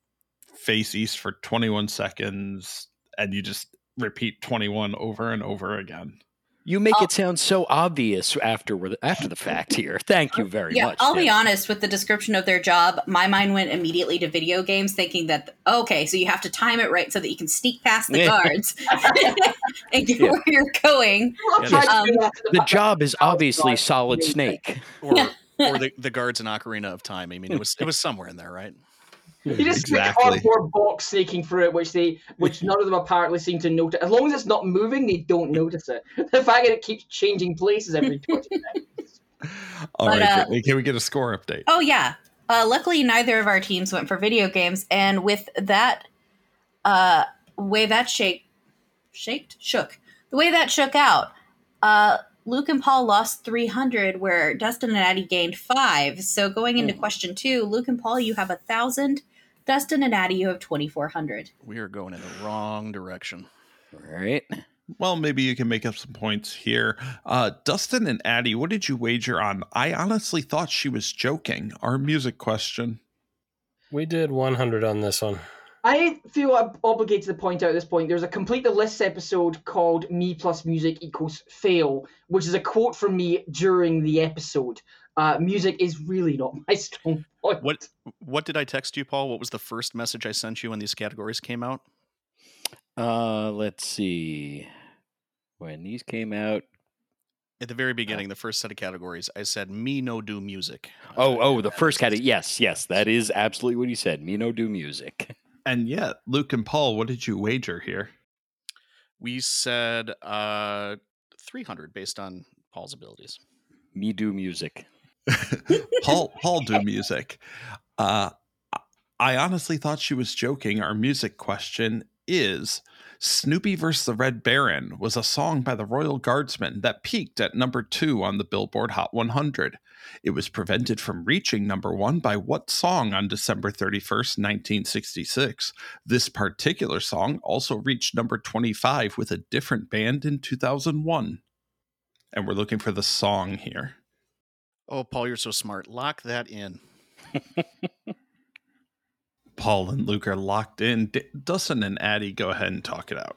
[SPEAKER 1] face east for 21 seconds, and you just repeat 21 over and over again.
[SPEAKER 8] You make it sound so obvious after after the fact here. Thank you very
[SPEAKER 6] Yeah,
[SPEAKER 8] much.
[SPEAKER 6] I'll be honest with the description of their job. My mind went immediately to video games, thinking that okay, so you have to time it right so that you can sneak past the
[SPEAKER 8] Yeah.
[SPEAKER 6] guards and get
[SPEAKER 8] Yeah.
[SPEAKER 6] where you're going.
[SPEAKER 5] I've tried to
[SPEAKER 6] Um,
[SPEAKER 5] do that to
[SPEAKER 8] The job is obviously Solid Snake.
[SPEAKER 2] or or the, the guards in Ocarina of Time. I mean, it was it was somewhere in there, right?
[SPEAKER 5] You just
[SPEAKER 1] Exactly.
[SPEAKER 5] exactly. cardboard box sneaking through it, which they, which none of them apparently seem to notice. As long as it's not moving, they don't notice it. The fact that it keeps changing places every twenty seconds.
[SPEAKER 1] All
[SPEAKER 6] But,
[SPEAKER 1] right,
[SPEAKER 6] uh,
[SPEAKER 1] can we get a score update?
[SPEAKER 6] Oh yeah. Uh, luckily, neither of our teams went for video games, and with that uh, way that shake, shaked, shook, the way that shook out, uh, Luc and Paul lost three hundred, where Dustin and Addy gained five. So going into question two, Luc and Paul, you have a thousand. Dustin and Addy, you have twenty four hundred.
[SPEAKER 2] We are going in the wrong direction.
[SPEAKER 8] All right.
[SPEAKER 1] Well, maybe you can make up some points here. Uh, Dustin and Addy, what did you wager on? I honestly thought she was joking. Our music question.
[SPEAKER 3] We did 100 on this one.
[SPEAKER 5] I feel I'm obligated to point out at this point. There's a complete the lists episode called "Me plus music equals fail," which is a quote from me during the episode. Uh, music is really not my strong point.
[SPEAKER 2] What what did I text you, Paul? What was the first message I sent you when these categories came out?
[SPEAKER 8] Uh, let's see. When these came out.
[SPEAKER 2] At the very beginning, the first set of categories, I said me no do music.
[SPEAKER 8] Oh, oh, the first category. Yes, yes, that is absolutely what you said. Me no do music.
[SPEAKER 1] And yet, Luc and Paul, what did you wager here?
[SPEAKER 2] We said uh 300 based on Paul's abilities.
[SPEAKER 8] Me do music.
[SPEAKER 1] Paul, Paul do music. Uh, I honestly thought she was joking. Our music question is Snoopy vs. the Red Baron was a song by the Royal Guardsmen that peaked at number two on the Billboard Hot 100. It was prevented from reaching number one by what song on December 31st, 1966? This particular song also reached number 25 with a different band in 2001. And we're looking for the song here.
[SPEAKER 2] Oh, Paul, you're so smart. Lock that in.
[SPEAKER 1] Paul and Luc are locked in. D- Dustin and Addy, go ahead and talk it out.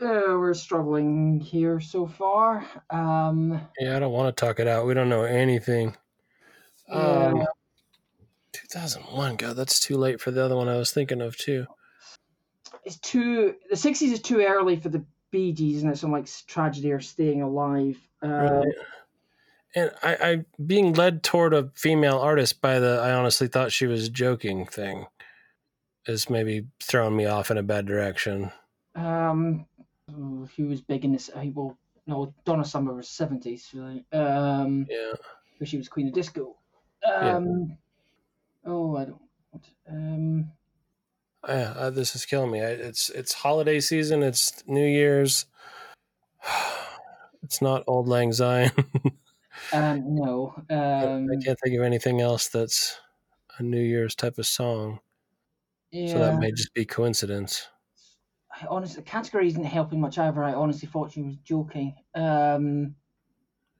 [SPEAKER 5] Uh, we're struggling here so far. Um,
[SPEAKER 3] Yeah, I don't want to talk it out. We don't know anything. Um, 2001. God, that's too late for the other one I was thinking of too.
[SPEAKER 5] it's too the sixties is too early for the Bee Gees, and it's some like tragedy or staying alive. Uh,
[SPEAKER 3] Right. And I, I being led toward a female artist by the I honestly thought she was joking thing is maybe throwing me off in a bad direction.
[SPEAKER 5] Um, who was big in this? uh, Well, no, Donna Summer was seventies, really. Um,
[SPEAKER 3] Yeah.
[SPEAKER 5] where she was Queen of Disco.
[SPEAKER 3] Yeah.
[SPEAKER 5] Um, oh, I don't. Um,
[SPEAKER 3] Yeah, uh, this is killing me. I, it's it's holiday season. It's New Year's. It's not Auld Lang Syne.
[SPEAKER 5] um, no. Um,
[SPEAKER 3] I can't think of anything else that's a New Year's type of song.
[SPEAKER 5] yeah.
[SPEAKER 3] So that may just be coincidence.
[SPEAKER 5] I honestly, the category isn't helping much either. I honestly thought she was joking. Um,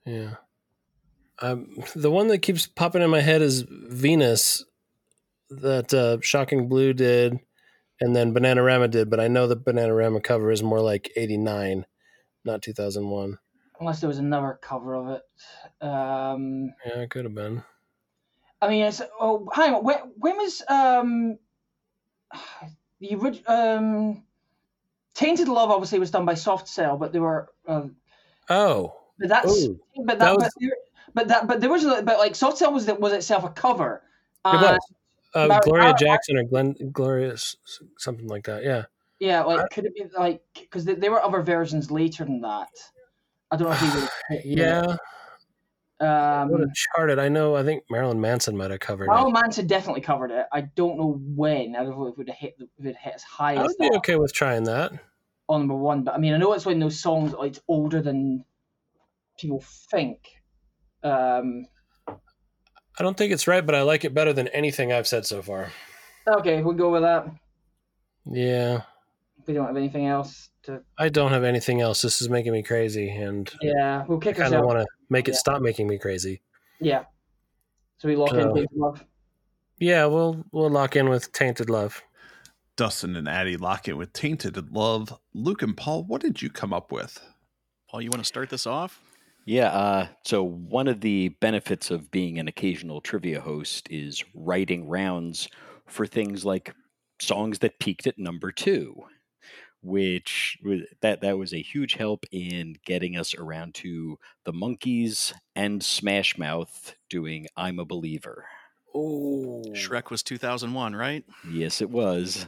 [SPEAKER 3] Yeah. Um, the one that keeps popping in my head is Venus, that uh, Shocking Blue did, and then Bananarama did. But I know the Bananarama cover is more like '89, not 2001.
[SPEAKER 5] Unless there was another cover of it. Um,
[SPEAKER 3] Yeah, it could have been.
[SPEAKER 5] I mean, it's oh, hang on. When, when was um the original um Tainted Love? Obviously, was done by Soft Cell, but they were. Uh,
[SPEAKER 3] Oh,
[SPEAKER 5] but that's
[SPEAKER 3] Ooh,
[SPEAKER 5] but that,
[SPEAKER 3] that was-
[SPEAKER 5] but that but there was a, but like Soft Cell was that was itself a cover.
[SPEAKER 3] it was. Uh,
[SPEAKER 5] Mar-
[SPEAKER 3] Gloria
[SPEAKER 5] Mar-
[SPEAKER 3] Jackson or Glenn Gloria, s- s- something like that. Yeah.
[SPEAKER 5] Yeah, like could it be like because there were other versions later than that. I don't know if you would.
[SPEAKER 3] Yeah.
[SPEAKER 5] Um,
[SPEAKER 3] charted. I know. I think Marilyn Manson might have covered
[SPEAKER 5] Al
[SPEAKER 3] it.
[SPEAKER 5] Manson definitely covered it. I don't know when. I don't know if it would have hit, if it hit as high
[SPEAKER 3] I
[SPEAKER 5] as
[SPEAKER 3] would be
[SPEAKER 5] that
[SPEAKER 3] okay with trying that.
[SPEAKER 5] on number one. But I mean, I know it's when those songs like it's older than people think. Um,
[SPEAKER 3] I don't think it's right, but I like it better than anything I've said so far.
[SPEAKER 5] okay, we'll go with that.
[SPEAKER 3] Yeah,
[SPEAKER 5] We don't have anything else to.
[SPEAKER 3] I don't have anything else. This is making me crazy, and
[SPEAKER 5] Yeah, we'll
[SPEAKER 3] I
[SPEAKER 5] kick
[SPEAKER 3] kind of
[SPEAKER 5] ourselves.
[SPEAKER 3] want to make it
[SPEAKER 5] Yeah.
[SPEAKER 3] stop making me crazy.
[SPEAKER 5] Yeah. So we lock in
[SPEAKER 3] So-
[SPEAKER 5] Tainted Love.
[SPEAKER 3] Yeah, we'll we'll lock in with Tainted Love.
[SPEAKER 1] Dustin and Addy lock in with Tainted Love. Luc and Paul, what did you come up with?
[SPEAKER 2] Paul, you want to start this off?
[SPEAKER 8] Yeah, uh, so one of the benefits of being an occasional trivia host is writing rounds for things like songs that peaked at number two, which that that was a huge help in getting us around to the Monkees and Smash Mouth doing "I'm a Believer."
[SPEAKER 3] Oh,
[SPEAKER 2] Shrek was 2001, right?
[SPEAKER 8] Yes, it was.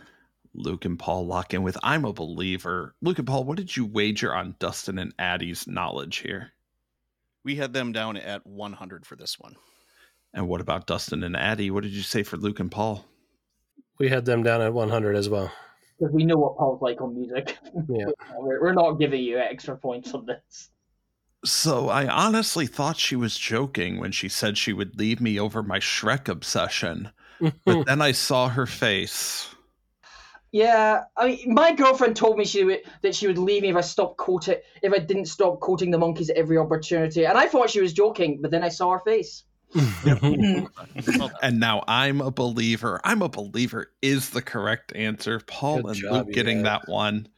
[SPEAKER 1] Luc and Paul lock in with I'm a believer. Luc and Paul, what did you wager on Dustin and Addy's knowledge here?
[SPEAKER 2] We had them down at 100 for this one.
[SPEAKER 1] And what about Dustin and Addy? What did you say for Luc and Paul?
[SPEAKER 3] We had them down at 100 as well.
[SPEAKER 5] Because we know what Paul's like on music.
[SPEAKER 3] Yeah.
[SPEAKER 5] we're, we're not giving you extra points on this.
[SPEAKER 1] So I honestly thought she was joking when she said she would leave me over my Shrek obsession. But then I saw her face.
[SPEAKER 5] Yeah, I mean, my girlfriend told me she would, that she would leave me if I stopped quoting if I didn't stop quoting the Monkees at every opportunity, and I thought she was joking, but then I saw her face.
[SPEAKER 1] And now I'm a believer. I'm a believer is the correct answer. Paul
[SPEAKER 3] Good
[SPEAKER 1] and
[SPEAKER 3] job, Luc
[SPEAKER 1] getting
[SPEAKER 3] guys.
[SPEAKER 1] that one.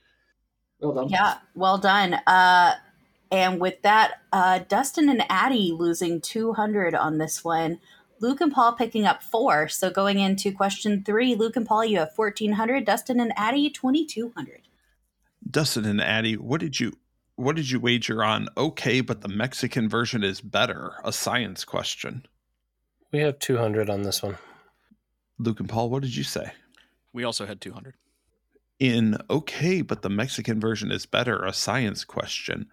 [SPEAKER 5] Well done.
[SPEAKER 6] Yeah, well done. Uh, and with that, uh, Dustin and Addy losing 200 on this one. Luc and Paul picking up four. So going into question three, Luc and Paul, you have 1400. Dustin and Addy, 2200.
[SPEAKER 1] Dustin and Addy, what did you what did you wager on? Okay, but the Mexican version is better. A science question.
[SPEAKER 3] we have 200 on this one.
[SPEAKER 1] Luc and Paul, what did you say?
[SPEAKER 2] We also had 200.
[SPEAKER 1] in okay, but the Mexican version is better, a science question.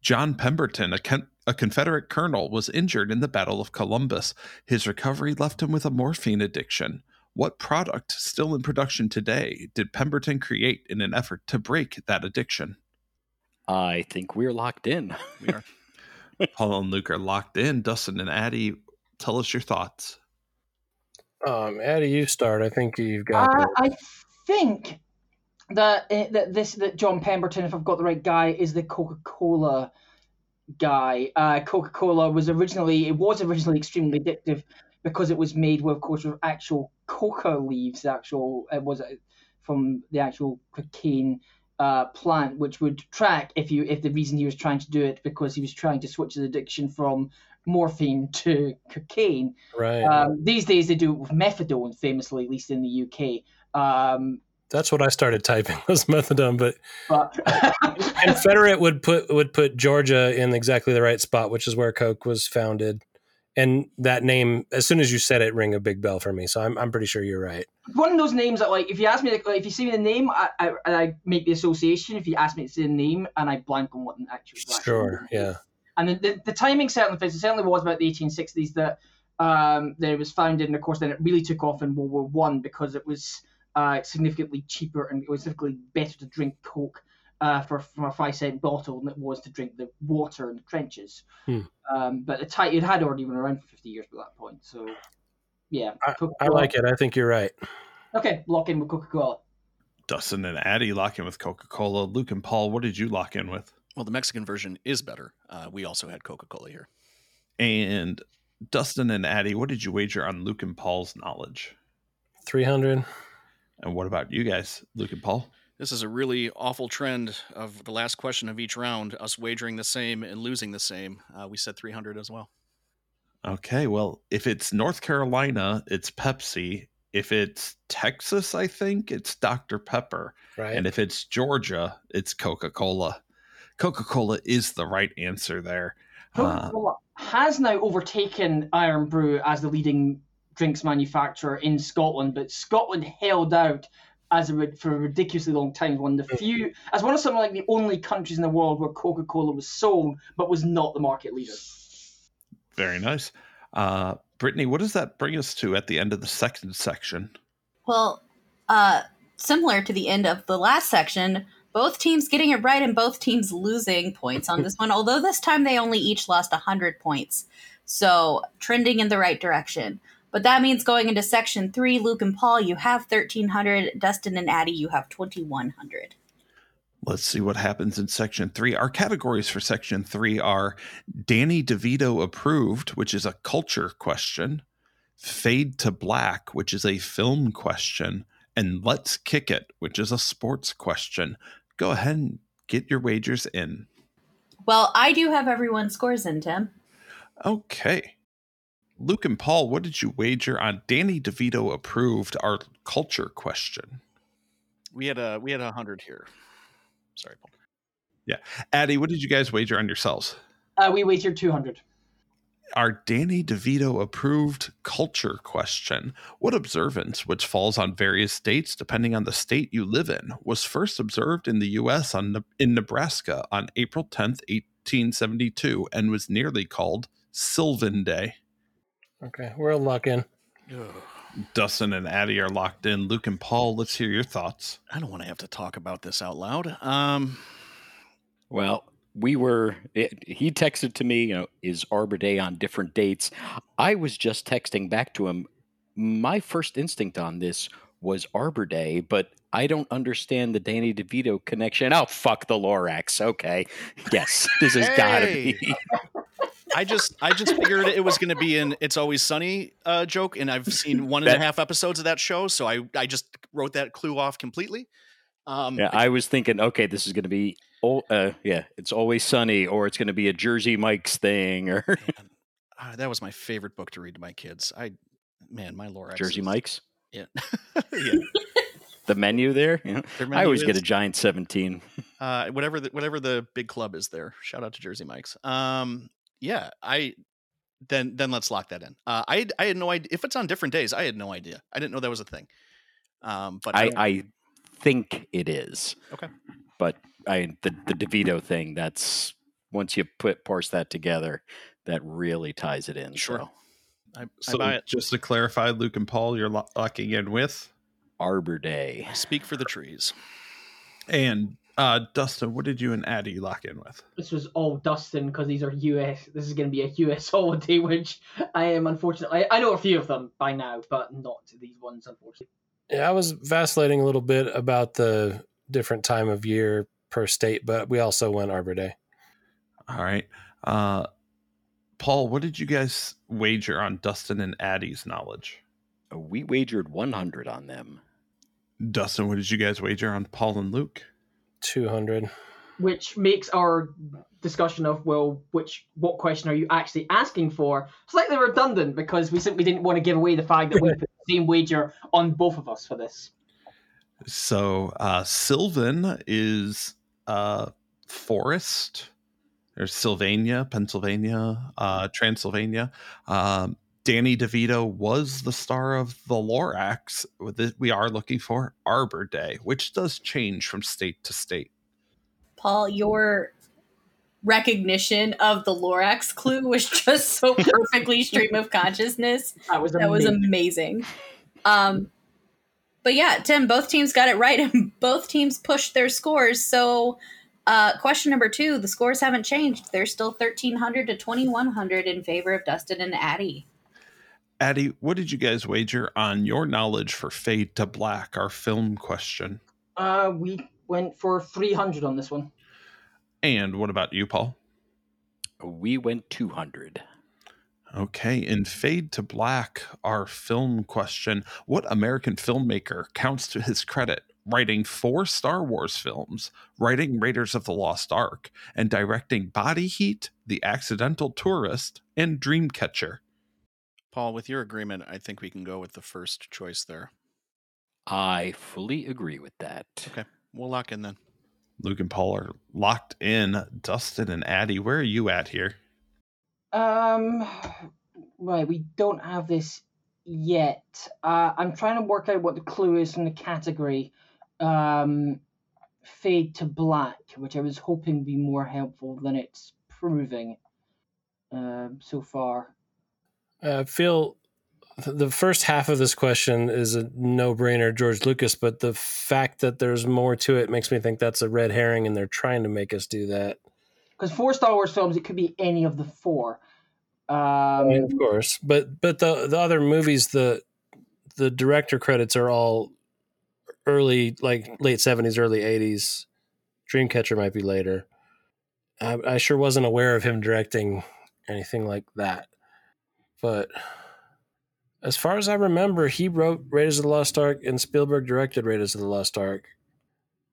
[SPEAKER 1] John Pemberton, a, con- a Confederate colonel, was injured in the Battle of Columbus. His recovery left him with a morphine addiction. What product, still in production today, did Pemberton create in an effort to break that addiction?
[SPEAKER 8] I think we're locked in.
[SPEAKER 2] We are.
[SPEAKER 1] Paul and Luc are locked in. Dustin and Addy, tell us your thoughts.
[SPEAKER 3] Um, Addy, you start. I think you've got.
[SPEAKER 5] Uh,
[SPEAKER 3] this.
[SPEAKER 5] I think that uh, that this that John Pemberton, if I've got the right guy, is the Coca Cola guy. Uh, Coca Cola was originally it was originally extremely addictive because it was made with, of course, with actual coca leaves. The actual it was uh, from the actual cocaine uh, plant, which would track if you if the reason he was trying to do it because he was trying to switch his addiction from morphine to cocaine.
[SPEAKER 3] right.
[SPEAKER 5] Um, these days they do it with methadone, famously, at least in the UK. Um,
[SPEAKER 3] That's what I started typing was methadone, but
[SPEAKER 5] but
[SPEAKER 3] Confederate would put would put Georgia in exactly the right spot, which is where Coke was founded. And that name, as soon as you said it, rang a big bell for me. So I'm I'm pretty sure you're right.
[SPEAKER 5] one of those names that, like, if you ask me, like, if you see me the name, I, I, I make the association. If you ask me to say the name, and I blank on what the actual.
[SPEAKER 3] Sure, yeah.
[SPEAKER 5] And the, the, the timing certainly fits. It certainly was about the 1860s that um, that it was founded, and of course, then it really took off in World War One because it was uh, significantly cheaper and it was significantly better to drink Coke uh, for from a five cent bottle than it was to drink the water in the trenches.
[SPEAKER 3] Hmm.
[SPEAKER 5] Um, but the ti- it had already been around for 50 years by that point, so yeah.
[SPEAKER 3] I
[SPEAKER 5] Coca-Cola.
[SPEAKER 3] like it. I think you're right.
[SPEAKER 5] Okay, lock in with Coca Cola.
[SPEAKER 1] Dustin and Addy lock in with Coca Cola. Luc and Paul, what did you lock in with?
[SPEAKER 2] Well, the Mexican version is better. Uh, we also had Coca Cola here.
[SPEAKER 1] And Dustin and Addy, what did you wager on Luc and Paul's knowledge?
[SPEAKER 3] 300.
[SPEAKER 1] And what about you guys, Luc and Paul?
[SPEAKER 2] This is a really awful trend of the last question of each round, us wagering the same and losing the same. Uh, we said 300 as well.
[SPEAKER 1] Okay, well, if it's North Carolina, it's Pepsi. If it's Texas, I think it's Dr. Pepper.
[SPEAKER 3] Right.
[SPEAKER 1] And if it's Georgia, it's Coca Cola. Coca Cola is the right answer there.
[SPEAKER 5] Coca
[SPEAKER 1] Uh,
[SPEAKER 5] Cola has now overtaken Irn-Bru as the leading drinks manufacturer in Scotland, but Scotland held out as a, for a ridiculously long time. One of the few, as one of something like the only countries in the world where Coca Cola was sold but was not the market leader.
[SPEAKER 1] Very nice. Uh, Brittany, what does that bring us to at the end of the second section?
[SPEAKER 6] Well, uh, similar to the end of the last section, both teams getting it right and both teams losing points on this one, although this time they only each lost 100 points. So trending in the right direction. But that means going into section three, Luc and Paul, you have 1,300. Dustin and Addy, you have 2,100.
[SPEAKER 1] Let's see what happens in section three. Our categories for section three are Danny DeVito approved, which is a culture question, Fade to Black, which is a film question, and Let's Kick It, which is a sports question. Go ahead and get your wagers in.
[SPEAKER 6] Well, I do have everyone's scores in, Tim.
[SPEAKER 1] Okay. Luc and Paul, what did you wager on Danny DeVito approved our culture question?
[SPEAKER 2] We had a we had a hundred here. Sorry, Paul.
[SPEAKER 1] Yeah, Addy, what did you guys wager on yourselves?
[SPEAKER 5] Uh, we wagered 200.
[SPEAKER 1] Our Danny DeVito approved culture question. What observance, which falls on various states depending on the state you live in, was first observed in the U.S. On, in Nebraska on April 10th, 1872, and was nearly called Sylvan Day?
[SPEAKER 3] Okay, we're a lock in.
[SPEAKER 1] Dustin and Addy are locked in. Luc and Paul, let's hear your thoughts.
[SPEAKER 2] I don't want to have to talk about this out loud. Um,
[SPEAKER 8] Well, we were. It, he texted to me, you know, is Arbor Day on different dates? I was just texting back to him. My first instinct on this was Arbor Day, but I don't understand the Danny DeVito connection. Oh, fuck the Lorax. Okay, yes, this has got to be.
[SPEAKER 2] I just I just figured it was going to be an "It's Always Sunny" uh, joke, and I've seen one and a half episodes of that show, so I I just wrote that clue off completely. Um,
[SPEAKER 8] Yeah, I was thinking, okay, this is going to be. Oh, uh, yeah, it's always sunny, or it's going to be a Jersey Mike's thing, or
[SPEAKER 2] man, ah, that was my favorite book to read to my kids. I man, my Lorax
[SPEAKER 8] Jersey
[SPEAKER 2] is-
[SPEAKER 8] Mike's.
[SPEAKER 2] Yeah, yeah.
[SPEAKER 8] The menu there. You know,
[SPEAKER 2] Their
[SPEAKER 8] I
[SPEAKER 2] menu
[SPEAKER 8] always get a giant seventeen.
[SPEAKER 2] uh, whatever the, whatever the big club is there. Shout out to Jersey Mike's. Um, yeah, I then then let's lock that in. Uh, I I had no idea if it's on different days. I had no idea. I didn't know that was a thing. Um, but
[SPEAKER 8] I,
[SPEAKER 2] don't-
[SPEAKER 8] I think it is.
[SPEAKER 2] Okay.
[SPEAKER 8] But I the the DeVito thing, that's once you put parse that together, that really ties it in.
[SPEAKER 2] Sure.
[SPEAKER 8] So
[SPEAKER 2] I, I
[SPEAKER 1] So,
[SPEAKER 2] buy it.
[SPEAKER 1] just to clarify, Luc and Paul, you're lo- locking in with.
[SPEAKER 8] Arbor Day.
[SPEAKER 2] Speak for the trees.
[SPEAKER 1] And uh, Dustin, what did you and Addy lock in with?
[SPEAKER 5] This was all Dustin because these are US. This is going to be a US holiday, which I am unfortunately. I, I know a few of them by now, but not these ones, unfortunately.
[SPEAKER 3] Yeah, I was vacillating a little bit about the different time of year per state, but we also went Arbor Day.
[SPEAKER 1] All right. Uh, Paul, what did you guys wager on Dustin and Addy's knowledge?
[SPEAKER 8] We wagered 100 on them.
[SPEAKER 1] Dustin, what did you guys wager on Paul and Luc?
[SPEAKER 3] 200.
[SPEAKER 5] Which makes our discussion of well, which what question are you actually asking for slightly redundant because we simply didn't want to give away the fact that we put the same wager on both of us for this.
[SPEAKER 1] So, uh, Sylvan is uh, forest. or Sylvania, Pennsylvania, uh, Transylvania. Um, Danny DeVito was the star of the Lorax. With We are looking for Arbor Day, which does change from state to state.
[SPEAKER 6] Paul, your recognition of the Lorax clue was just so perfectly stream of consciousness.
[SPEAKER 5] That was
[SPEAKER 6] That was
[SPEAKER 5] amazing.
[SPEAKER 6] amazing. Um, but yeah, Tim, both teams got it right, and both teams pushed their scores. So, uh, question number two: the scores haven't changed; they're still thirteen hundred to twenty one hundred in favor of Dustin and Addy.
[SPEAKER 1] Addy, what did you guys wager on your knowledge for Fade to Black, our film question?
[SPEAKER 5] Uh, we went for three hundred on this one.
[SPEAKER 1] And what about you, Paul?
[SPEAKER 8] We went 200.
[SPEAKER 1] Okay, in Fade to Black, our film question What American filmmaker counts to his credit writing four Star Wars films, writing Raiders of the Lost Ark, and directing Body Heat, The Accidental Tourist, and Dreamcatcher?
[SPEAKER 2] Paul, with your agreement, I think we can go with the first choice there.
[SPEAKER 8] I fully agree with that.
[SPEAKER 2] Okay, we'll lock in then.
[SPEAKER 1] Luc and Paul are locked in. Dustin and Addy, where are you at here?
[SPEAKER 5] Um, right, we don't have this yet. Uh, I'm trying to work out what the clue is from the category. Um, fade to black, which I was hoping would be more helpful than it's proving. uh, so far.
[SPEAKER 3] I feel the first half of this question is a no-brainer, George Lucas, but the fact that there's more to it makes me think that's a red herring, and they're trying to make us do that.
[SPEAKER 5] Because four Star Wars films, it could be any of the four. Um,
[SPEAKER 3] of course, but but the the other movies, the the director credits are all early, like late seventies, early eighties. Dreamcatcher might be later. I, I sure wasn't aware of him directing anything like that, but as far as I remember, he wrote Raiders of the Lost Ark and Spielberg directed Raiders of the Lost Ark.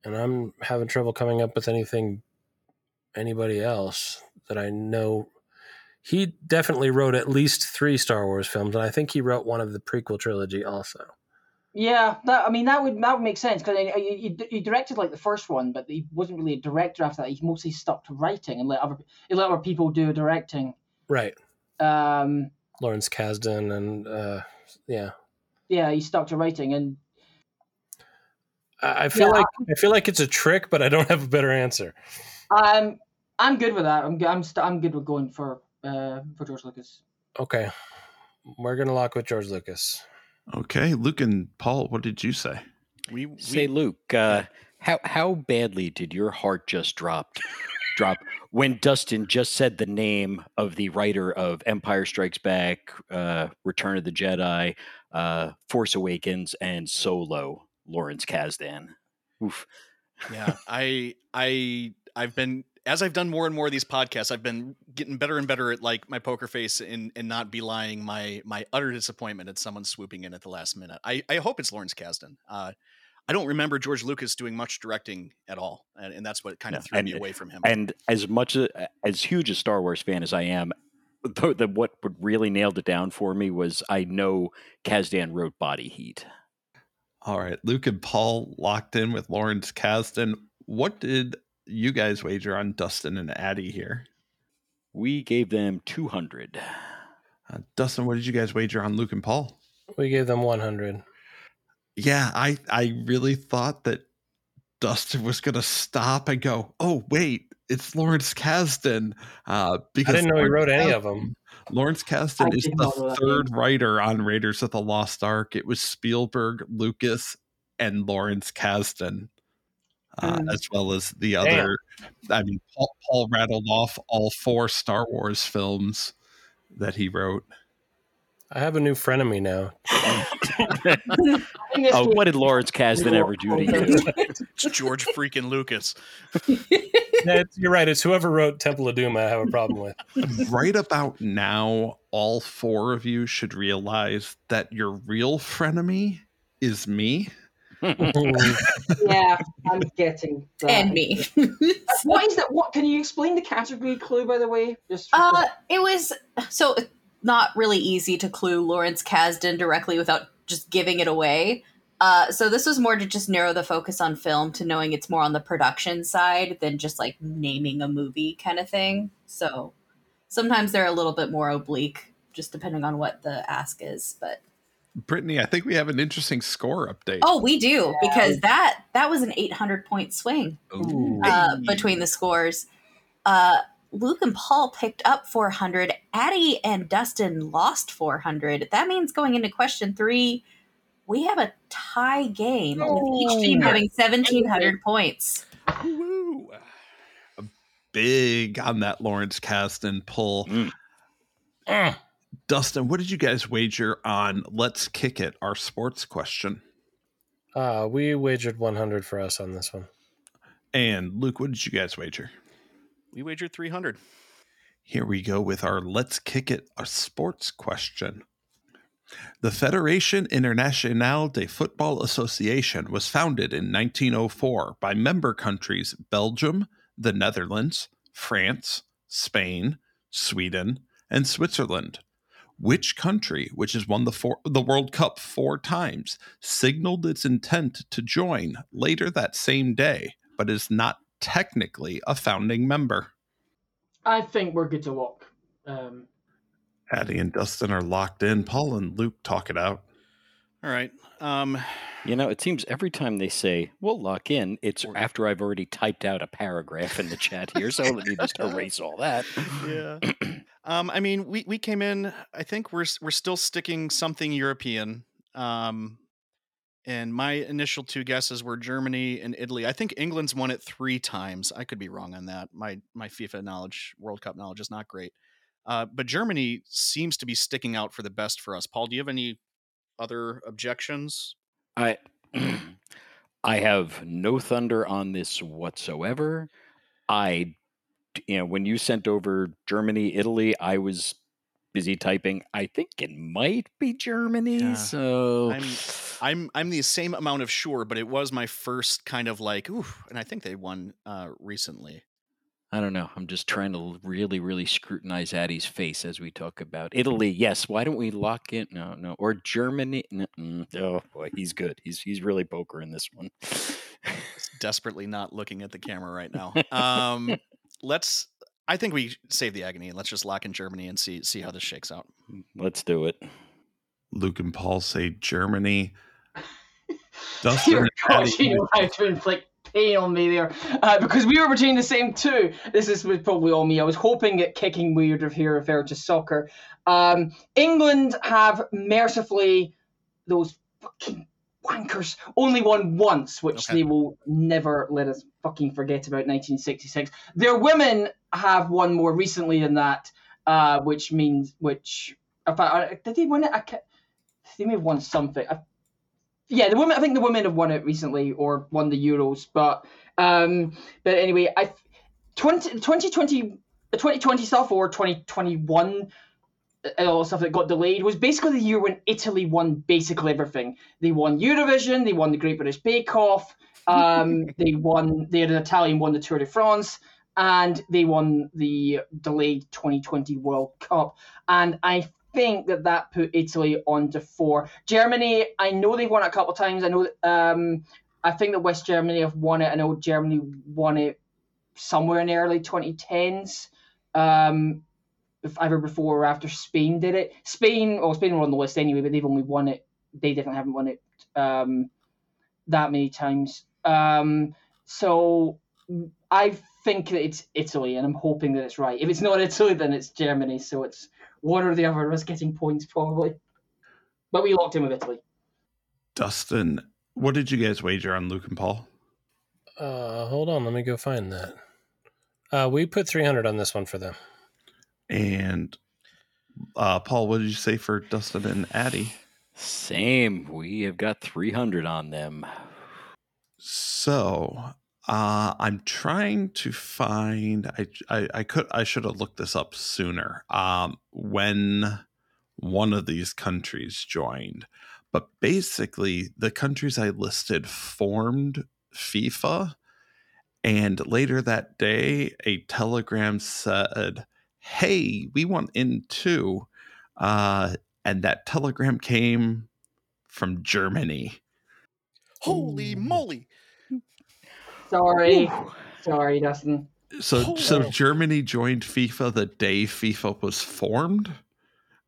[SPEAKER 3] And I'm having trouble coming up with anything anybody else that I know. He definitely wrote at least three Star Wars films, and I think he wrote one of the prequel trilogy also.
[SPEAKER 5] Yeah, that I mean that would that would make sense because he, he, directed like the first one, but he wasn't really a director after that. He mostly stuck to writing and let other he let other people do directing.
[SPEAKER 3] Right.
[SPEAKER 5] Um,
[SPEAKER 3] Lawrence Kasdan and uh, yeah.
[SPEAKER 5] Yeah, he stuck to writing, and
[SPEAKER 3] I feel yeah, like I feel like it's a trick, but I don't have a better answer.
[SPEAKER 5] Um, I'm good with that. I'm I'm st- I'm good with going for uh for George Lucas.
[SPEAKER 3] Okay, we're gonna lock with George Lucas.
[SPEAKER 1] Okay, Luc and Paul, what did you say?
[SPEAKER 8] We, we say, Luc, uh, how how badly did your heart just drop? Drop when Dustin just said the name of the writer of Empire Strikes Back, uh, Return of the Jedi, uh, Force Awakens, and Solo, Lawrence Kasdan. Oof.
[SPEAKER 2] Yeah, I I I've been as I've done more and more of these podcasts, I've been getting better and better at like my poker face and and not belying my my utter disappointment at someone swooping in at the last minute. I I hope it's Lawrence Kasdan. Uh, I don't remember George Lucas doing much directing at all, and, and that's what kind of threw
[SPEAKER 8] and,
[SPEAKER 2] me away from him.
[SPEAKER 8] And as much as, as huge a Star Wars fan as I am, the, the, what really nailed it down for me was I know Kasdan wrote Body Heat.
[SPEAKER 1] All right, Luc and Paul locked in with Lawrence Kasdan. What did you guys wager on Dustin and Addy here?
[SPEAKER 8] We gave them 200.
[SPEAKER 1] Uh, Dustin, what did you guys wager on Luc and Paul?
[SPEAKER 3] We gave them 100
[SPEAKER 1] yeah, I I really thought that Dustin was going to stop and go, "Oh wait, it's Lawrence Kasdan." Uh,
[SPEAKER 3] because I didn't know Lawrence he wrote any of them.
[SPEAKER 1] Lawrence Kasdan is the third writer on Raiders of the Lost Ark. It was Spielberg, Lucas, and Lawrence Kasdan, uh, mm. as well as the other. Damn. I mean, Paul, Paul rattled off all four Star Wars films that he wrote.
[SPEAKER 3] I have a new frenemy now.
[SPEAKER 8] oh, what did Lawrence Kasdan ever do to you?
[SPEAKER 2] it's George freaking Lucas.
[SPEAKER 3] yeah, you're right. It's whoever wrote Temple of Doom I have a problem with.
[SPEAKER 1] Right about now, all four of you should realize that your real frenemy is me.
[SPEAKER 5] yeah, I'm getting that.
[SPEAKER 6] And me.
[SPEAKER 5] what is that? What can you explain the category clue by the way?
[SPEAKER 6] Just uh, it was so not really easy to clue Lawrence Kasdan directly without just giving it away. Uh, so this was more to just narrow the focus on film to knowing it's more on the production side than just like naming a movie kind of thing. So sometimes they're a little bit more oblique, just depending on what the ask is. But
[SPEAKER 1] Brittany, I think we have an interesting score update.
[SPEAKER 6] Oh, we do because that that was an 800 point swing uh, between the scores. Uh, Luc and Paul picked up 400. Addy and Dustin lost 400. That means going into question three, we have a tie game with each team having 1,700 points. Woo.
[SPEAKER 1] Big on that Lawrence Kasdan pull. Mm. Uh, Dustin, what did you guys wager on Let's Kick It, our sports question?
[SPEAKER 3] Uh, we wagered 100 for us on this one.
[SPEAKER 1] And Luc, what did you guys wager?
[SPEAKER 2] We wagered 300.
[SPEAKER 1] Here we go with our Let's Kick It a sports question. The Fédération Internationale de Football Association was founded in 1904 by member countries Belgium, the Netherlands, France, Spain, Sweden, and Switzerland. Which country, which has won the, four, the World Cup four times, signaled its intent to join later that same day, but is not technically a founding member.
[SPEAKER 5] I think we're good to walk. Um,
[SPEAKER 1] Addy and Dustin are locked in. Paul and Luc talk it out.
[SPEAKER 2] All right. Um,
[SPEAKER 8] You know, it seems every time they say, we'll lock in, it's after I've already typed out a paragraph in the chat here. So let me just erase all that.
[SPEAKER 2] yeah. Um, I mean, we, we came in. I think we're we're still sticking something European. Um, and my initial two guesses were Germany and Italy. I think England's won it three times. I could be wrong on that. My my FIFA knowledge, World Cup knowledge, is not great. Uh, but Germany seems to be sticking out for the best for us. Paul, do you have any other objections?
[SPEAKER 8] I I have no thunder on this whatsoever. I you know, when you sent over Germany, Italy, I was busy typing. I think it might be Germany.
[SPEAKER 2] Yeah.
[SPEAKER 8] So
[SPEAKER 2] I'm I'm I'm the same amount of sure, but it was my first kind of like, ooh, and I think they won uh, recently.
[SPEAKER 8] I don't know. I'm just trying to really, really scrutinize Addy's face as we talk about Italy. Yes. Why don't we lock in? No, no. Or Germany. Oh boy, he's good. He's he's really poker in this one.
[SPEAKER 2] Desperately not looking at the camera right now. Um, let's. I think we save the agony and let's just lock in Germany and see see how this shakes out.
[SPEAKER 8] Let's do it.
[SPEAKER 1] Luc and Paul say Germany. Dustin
[SPEAKER 5] Dear
[SPEAKER 1] and
[SPEAKER 5] God,
[SPEAKER 1] Addy,
[SPEAKER 5] you know how to inflict pain on me there. Uh, because we were between the same two. This is was probably all me. I was hoping at kicking weird if here referred to soccer. Um, England have mercifully those fucking wankers only won once, which
[SPEAKER 2] Okay.
[SPEAKER 5] they will never let us fucking forget about 1966. Their women have won more recently than that, uh, which means which. If I, did they win it? I can't, they may have won something. I yeah, the women. I think the women have won it recently or won the Euros. But um, but anyway, I 20, 2020, 2020 stuff or 2021 uh, all the stuff that got delayed was basically the year when Italy won basically everything. They won Eurovision, they won the Great British Bake Off, um, they won. They had an Italian won the Tour de France, and they won the delayed 2020 World Cup. And I think that that put Italy on to four. Germany, I know they've won it a couple of times. I know. That, um, I think that West Germany have won it. I know Germany won it somewhere in the early 2010s. Um, if either before or after Spain did it. Spain, well, Spain were on the list anyway, but they've only won it. They definitely haven't won it um, that many times. Um, so I think that it's Italy, and I'm hoping that it's right. If it's not Italy, then it's Germany. So it's one or the other of us getting points probably. But we locked in with Italy.
[SPEAKER 1] Dustin, what did you guys wager on Luc and Paul?
[SPEAKER 3] Uh, hold on, let me go find that. Uh, we put 300 on this one for them.
[SPEAKER 1] And uh, Paul, what did you say for Dustin and Addy?
[SPEAKER 8] Same. We have got 300 on them.
[SPEAKER 1] So uh, I'm trying to find. I, I I could I should have looked this up sooner. Um, when one of these countries joined, but basically the countries I listed formed FIFA, and later that day a telegram said, "Hey, we want in too," uh, and that telegram came from Germany.
[SPEAKER 2] Holy moly!
[SPEAKER 5] Sorry, sorry, Dustin.
[SPEAKER 1] So, so
[SPEAKER 3] Oh.
[SPEAKER 1] Germany joined FIFA the day FIFA was formed,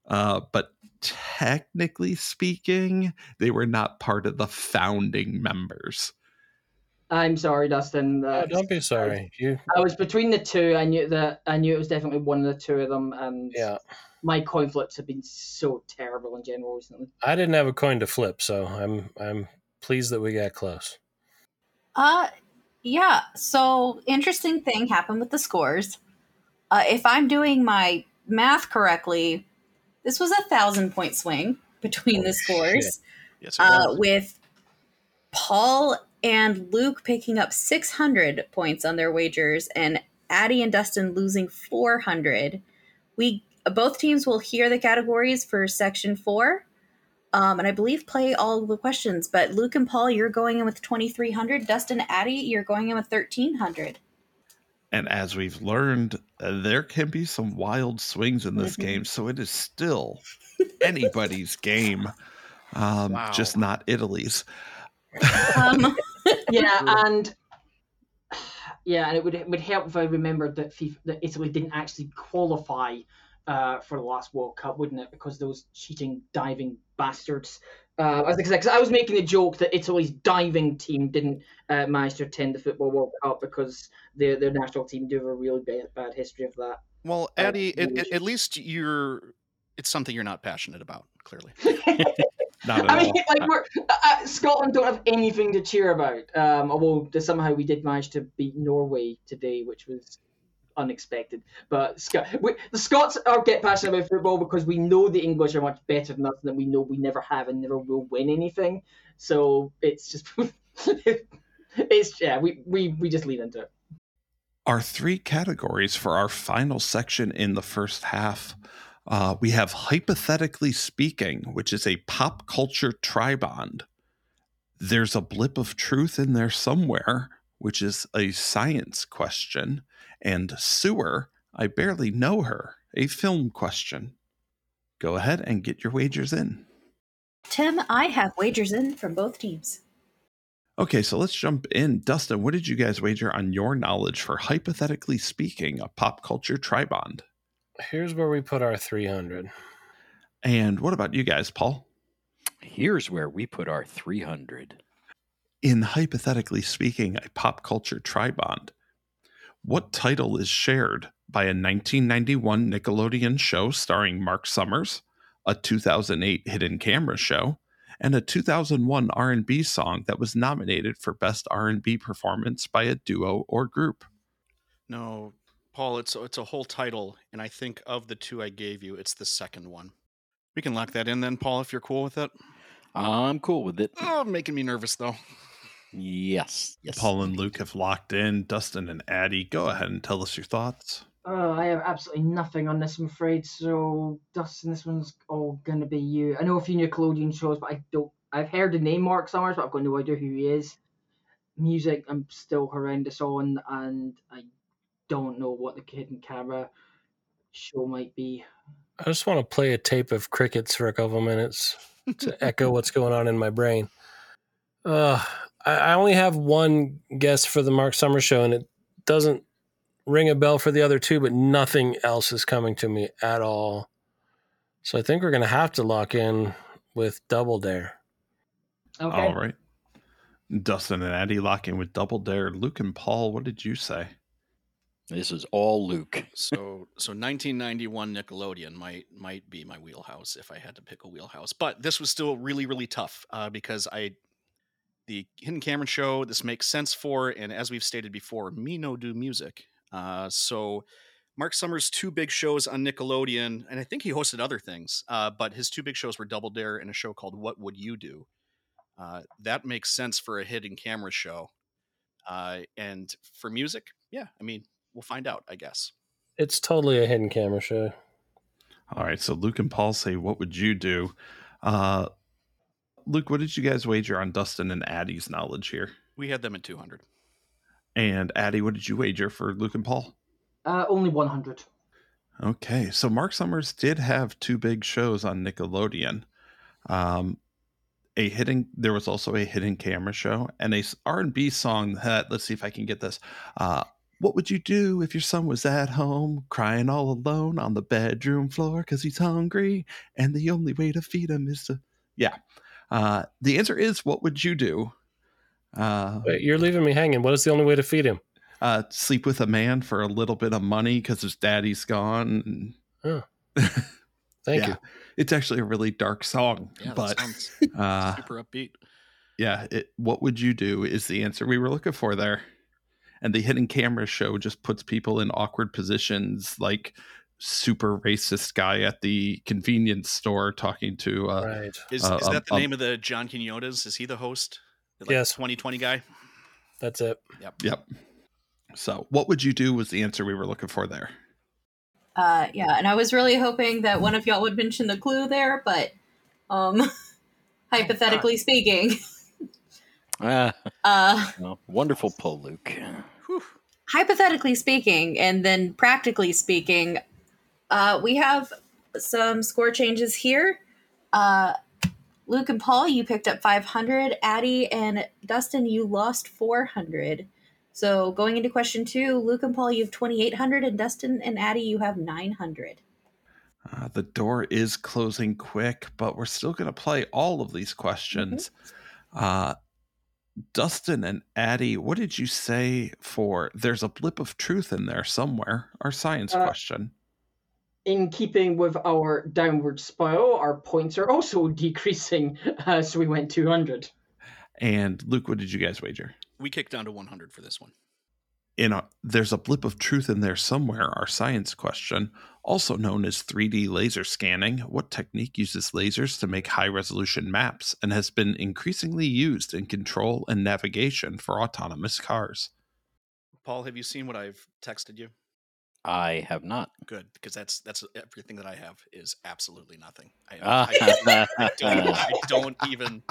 [SPEAKER 1] uh, but technically speaking, they were not part of the founding members.
[SPEAKER 5] I'm sorry, Dustin.
[SPEAKER 3] Oh,
[SPEAKER 5] Uh,
[SPEAKER 3] don't be sorry. You,
[SPEAKER 5] I was between the two. I knew that I knew it was definitely one of the two of them, and
[SPEAKER 3] yeah.
[SPEAKER 5] my coin flips have been so terrible in general recently.
[SPEAKER 3] I didn't have a coin to flip, so I'm I'm pleased that we got close.
[SPEAKER 6] Uh, yeah. So interesting thing happened with the scores. Uh, if I'm doing my math correctly, this was a thousand point swing between the scores,
[SPEAKER 2] Yes, it
[SPEAKER 6] uh,
[SPEAKER 2] was.
[SPEAKER 6] with Paul and Luc picking up 600 points on their wagers, and Addy and Dustin losing 400. We both teams will hear the categories for section four. Um, and I believe play all the questions, but Luc and Paul, you're going in with 2,300. Dustin, Addy, you're going in with 1,300.
[SPEAKER 1] And as we've learned, uh, there can be some wild swings in this
[SPEAKER 6] Mhm.
[SPEAKER 1] game, so it is still anybody's game, um,
[SPEAKER 2] Wow.
[SPEAKER 1] just not Italy's.
[SPEAKER 6] Um,
[SPEAKER 5] yeah, and yeah, and it would it would help if I remembered that FIFA, that Italy didn't actually qualify uh, for the last World Cup, wouldn't it? Because those cheating, diving bastards. Uh, I, was, I was making a joke that Italy's diving team didn't uh, manage to attend the Football World Cup because their their national team do have a really bad, bad history of that.
[SPEAKER 2] Well, Addy, it, it, at least you're. It's something you're not passionate about, clearly.
[SPEAKER 1] Not at
[SPEAKER 5] I mean,
[SPEAKER 1] all.
[SPEAKER 5] like we're, uh, uh, Scotland don't have anything to cheer about. Um, although somehow we did manage to beat Norway today, which was unexpected. But Sc- we, the Scots are get passionate about football because we know the English are much better than us, and that we know we never have and never will win anything. So it's just, it's yeah, we, we we just lean into it.
[SPEAKER 1] our three categories for our final section in the first half. Uh, we have hypothetically speaking, which is a pop culture tribond. There's a blip of truth in there somewhere, which is a science question, and sewer. I barely know her, a film question. Go ahead and get your wagers in.
[SPEAKER 6] Tim, I have wagers in from both teams.
[SPEAKER 1] Okay, so let's jump in. Dustin, what did you guys wager on your knowledge for hypothetically speaking a pop culture tribond?
[SPEAKER 3] Here's where we put our 300.
[SPEAKER 1] And what about you guys, Paul?
[SPEAKER 8] Here's where we put our 300.
[SPEAKER 1] In hypothetically speaking, a pop culture tribond, what title is shared by a 1991 Nickelodeon show starring Mark Summers, a 2008 hidden camera show, and a 2001 R&B song that was nominated for best R&B performance by a duo or group?
[SPEAKER 2] No, Paul, it's it's a whole title, and I think of the two I gave you, it's the second one. We can lock that in then, Paul, if you're cool with it.
[SPEAKER 8] I'm cool with it.
[SPEAKER 2] Oh, making me nervous though.
[SPEAKER 8] Yes. Yes.
[SPEAKER 1] Paul and Luc have locked in. Dustin and Addy, go ahead and tell us your thoughts.
[SPEAKER 5] Uh, I have absolutely nothing on this, I'm afraid. So, Dustin, this one's all gonna be you. I know a few Nickelodeon shows, but I don't. I've heard the name Mark Summers, but I've got no idea who he is. Music, I'm still horrendous on, and I don't know what the hidden camera show might be.
[SPEAKER 3] I just want to play a tape of crickets for a couple minutes to echo what's going on in my brain. Uh, I, I only have one guess for the Mark Summer show, and it doesn't ring a bell for the other two, but nothing else is coming to me at all. So I think we're going to have to lock in with Double Dare.
[SPEAKER 5] Okay.
[SPEAKER 1] All right. Dustin and Addy lock in with Double Dare. Luc and Paul, what did you say?
[SPEAKER 8] This is all Luc.
[SPEAKER 2] So so 1991 Nickelodeon might might be my wheelhouse if I had to pick a wheelhouse. But this was still really really tough uh, because I the Hidden Cameron show this makes sense for and as we've stated before, me no do music. Uh, so Mark Summers' two big shows on Nickelodeon, and I think he hosted other things, uh, but his two big shows were Double Dare and a show called What Would You Do? Uh, that makes sense for a hidden camera show. Uh, and for music, yeah, I mean, we'll find out, I guess.
[SPEAKER 3] It's totally a hidden camera show.
[SPEAKER 1] All right. So Luc and Paul say, What would you do? Uh, Luc, what did you guys wager on Dustin and Addy's knowledge here?
[SPEAKER 2] We had them at 200.
[SPEAKER 1] And Addy, what did you wager for Luc and Paul?
[SPEAKER 5] Uh, only 100.
[SPEAKER 1] Okay, so Mark Summers did have two big shows on Nickelodeon. Um, a hidden, there was also a hidden camera show and a R and B song that. Let's see if I can get this. Uh, what would you do if your son was at home crying all alone on the bedroom floor because he's hungry and the only way to feed him is to, yeah. Uh, the answer is, what would you do? Uh,
[SPEAKER 3] Wait, you're leaving me hanging. What is the only way to feed him?
[SPEAKER 1] uh, sleep with a man for a little bit of money because his daddy's gone.
[SPEAKER 3] Thank
[SPEAKER 1] Yeah.
[SPEAKER 3] you.
[SPEAKER 1] It's actually a really dark song,
[SPEAKER 2] Yeah,
[SPEAKER 1] but
[SPEAKER 2] that sounds
[SPEAKER 1] uh,
[SPEAKER 2] super upbeat.
[SPEAKER 1] yeah, it, what would you do is the answer we were looking for there. And the hidden camera show just puts people in awkward positions, like super racist guy at the convenience store talking to. Uh,
[SPEAKER 3] Right.
[SPEAKER 2] Is,
[SPEAKER 1] uh,
[SPEAKER 2] is
[SPEAKER 1] um,
[SPEAKER 2] that the
[SPEAKER 1] um,
[SPEAKER 2] name of the John Quinones? Is he the host? The,
[SPEAKER 3] Yes.
[SPEAKER 2] 2020 guy?
[SPEAKER 3] That's it.
[SPEAKER 1] Yep. Yep. So, what would you do was the answer we were looking for there.
[SPEAKER 6] Uh, yeah, and I was really hoping that one of y'all would mention the clue there, but um, hypothetically speaking,
[SPEAKER 8] Ah,
[SPEAKER 6] uh,
[SPEAKER 8] well, wonderful pull, Luc.
[SPEAKER 2] Whew.
[SPEAKER 6] hypothetically speaking, and then practically speaking, uh, we have some score changes here. Uh, Luc and Paul, you picked up 500. Addy and Dustin, you lost 400. So going into question two, Luc and Paul, you have 2,800, and Dustin and Addy, you have 900.
[SPEAKER 1] Uh, the door is closing quick, but we're still going to play all of these questions. Uh, Dustin and Addy, what did you say for there's a blip of truth in there somewhere? Our science
[SPEAKER 5] Uh,
[SPEAKER 1] question.
[SPEAKER 5] In keeping with our downward spiral, our points are also decreasing, uh, so we went 200.
[SPEAKER 1] And Luc, what did you guys wager?
[SPEAKER 2] We kicked down to 100 for this one.
[SPEAKER 1] In a there's a blip of truth in there somewhere our science question also known as 3d laser scanning what technique uses lasers to make high resolution maps and has been increasingly used in control and navigation for autonomous cars
[SPEAKER 2] Paul, have you seen what I've texted you?
[SPEAKER 8] I have not.
[SPEAKER 2] Good, because that's that's everything that I have is absolutely nothing. I,
[SPEAKER 8] Ah.
[SPEAKER 2] I, I don't, I don't even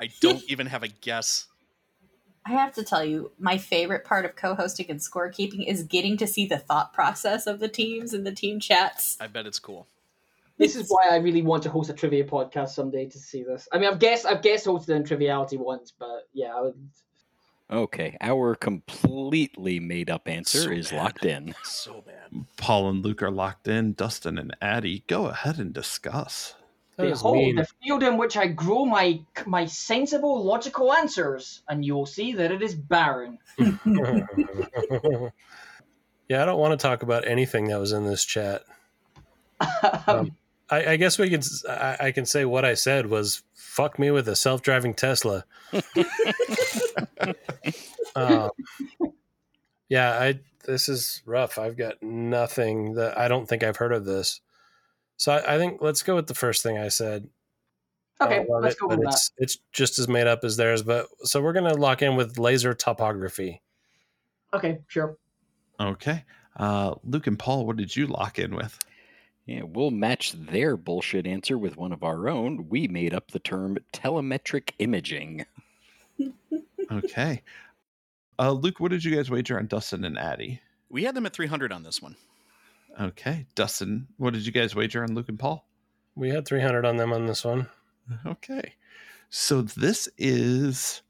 [SPEAKER 2] I don't even have a guess.
[SPEAKER 6] I have to tell you, my favorite part of co-hosting and scorekeeping is getting to see the thought process of the teams and the team chats.
[SPEAKER 2] I bet it's cool.
[SPEAKER 5] This is why I really want to host a trivia podcast someday to see this. I mean, I've guessed I've guest hosted in Triviality once, but yeah, I would.
[SPEAKER 8] Okay, our completely made up answer
[SPEAKER 2] So
[SPEAKER 8] is
[SPEAKER 2] bad.
[SPEAKER 8] locked in.
[SPEAKER 2] So bad.
[SPEAKER 1] paul and Luc are locked in dustin and Addy go ahead and discuss
[SPEAKER 3] That is
[SPEAKER 5] Behold the field in which I grow my my sensible, logical answers, and you will see that it is barren.
[SPEAKER 3] yeah, I don't want to talk about anything that was in this chat. Um, I, I guess we can. s- I, I can say what I said was "fuck me with a self-driving Tesla." um, yeah, I. This is rough. I've got nothing that I don't think I've heard of this. So I, I think let's go with the first thing I said.
[SPEAKER 5] Okay,
[SPEAKER 3] don't
[SPEAKER 5] let's
[SPEAKER 3] it,
[SPEAKER 5] go with that.
[SPEAKER 3] it's it's just as made up as theirs. But so we're gonna lock in with laser topography.
[SPEAKER 5] Okay, sure.
[SPEAKER 1] okay uh, Luc and paul what did you lock in with
[SPEAKER 8] Yeah, we'll match their bullshit answer with one of our own. We made up the term telemetric imaging.
[SPEAKER 1] okay uh, Luc what did you guys wager on dustin and Addy
[SPEAKER 2] We had them at 300 on this one.
[SPEAKER 1] Okay dustin what did you guys wager on Luc and paul
[SPEAKER 3] We had 300 on them on this one.
[SPEAKER 1] Okay. So this is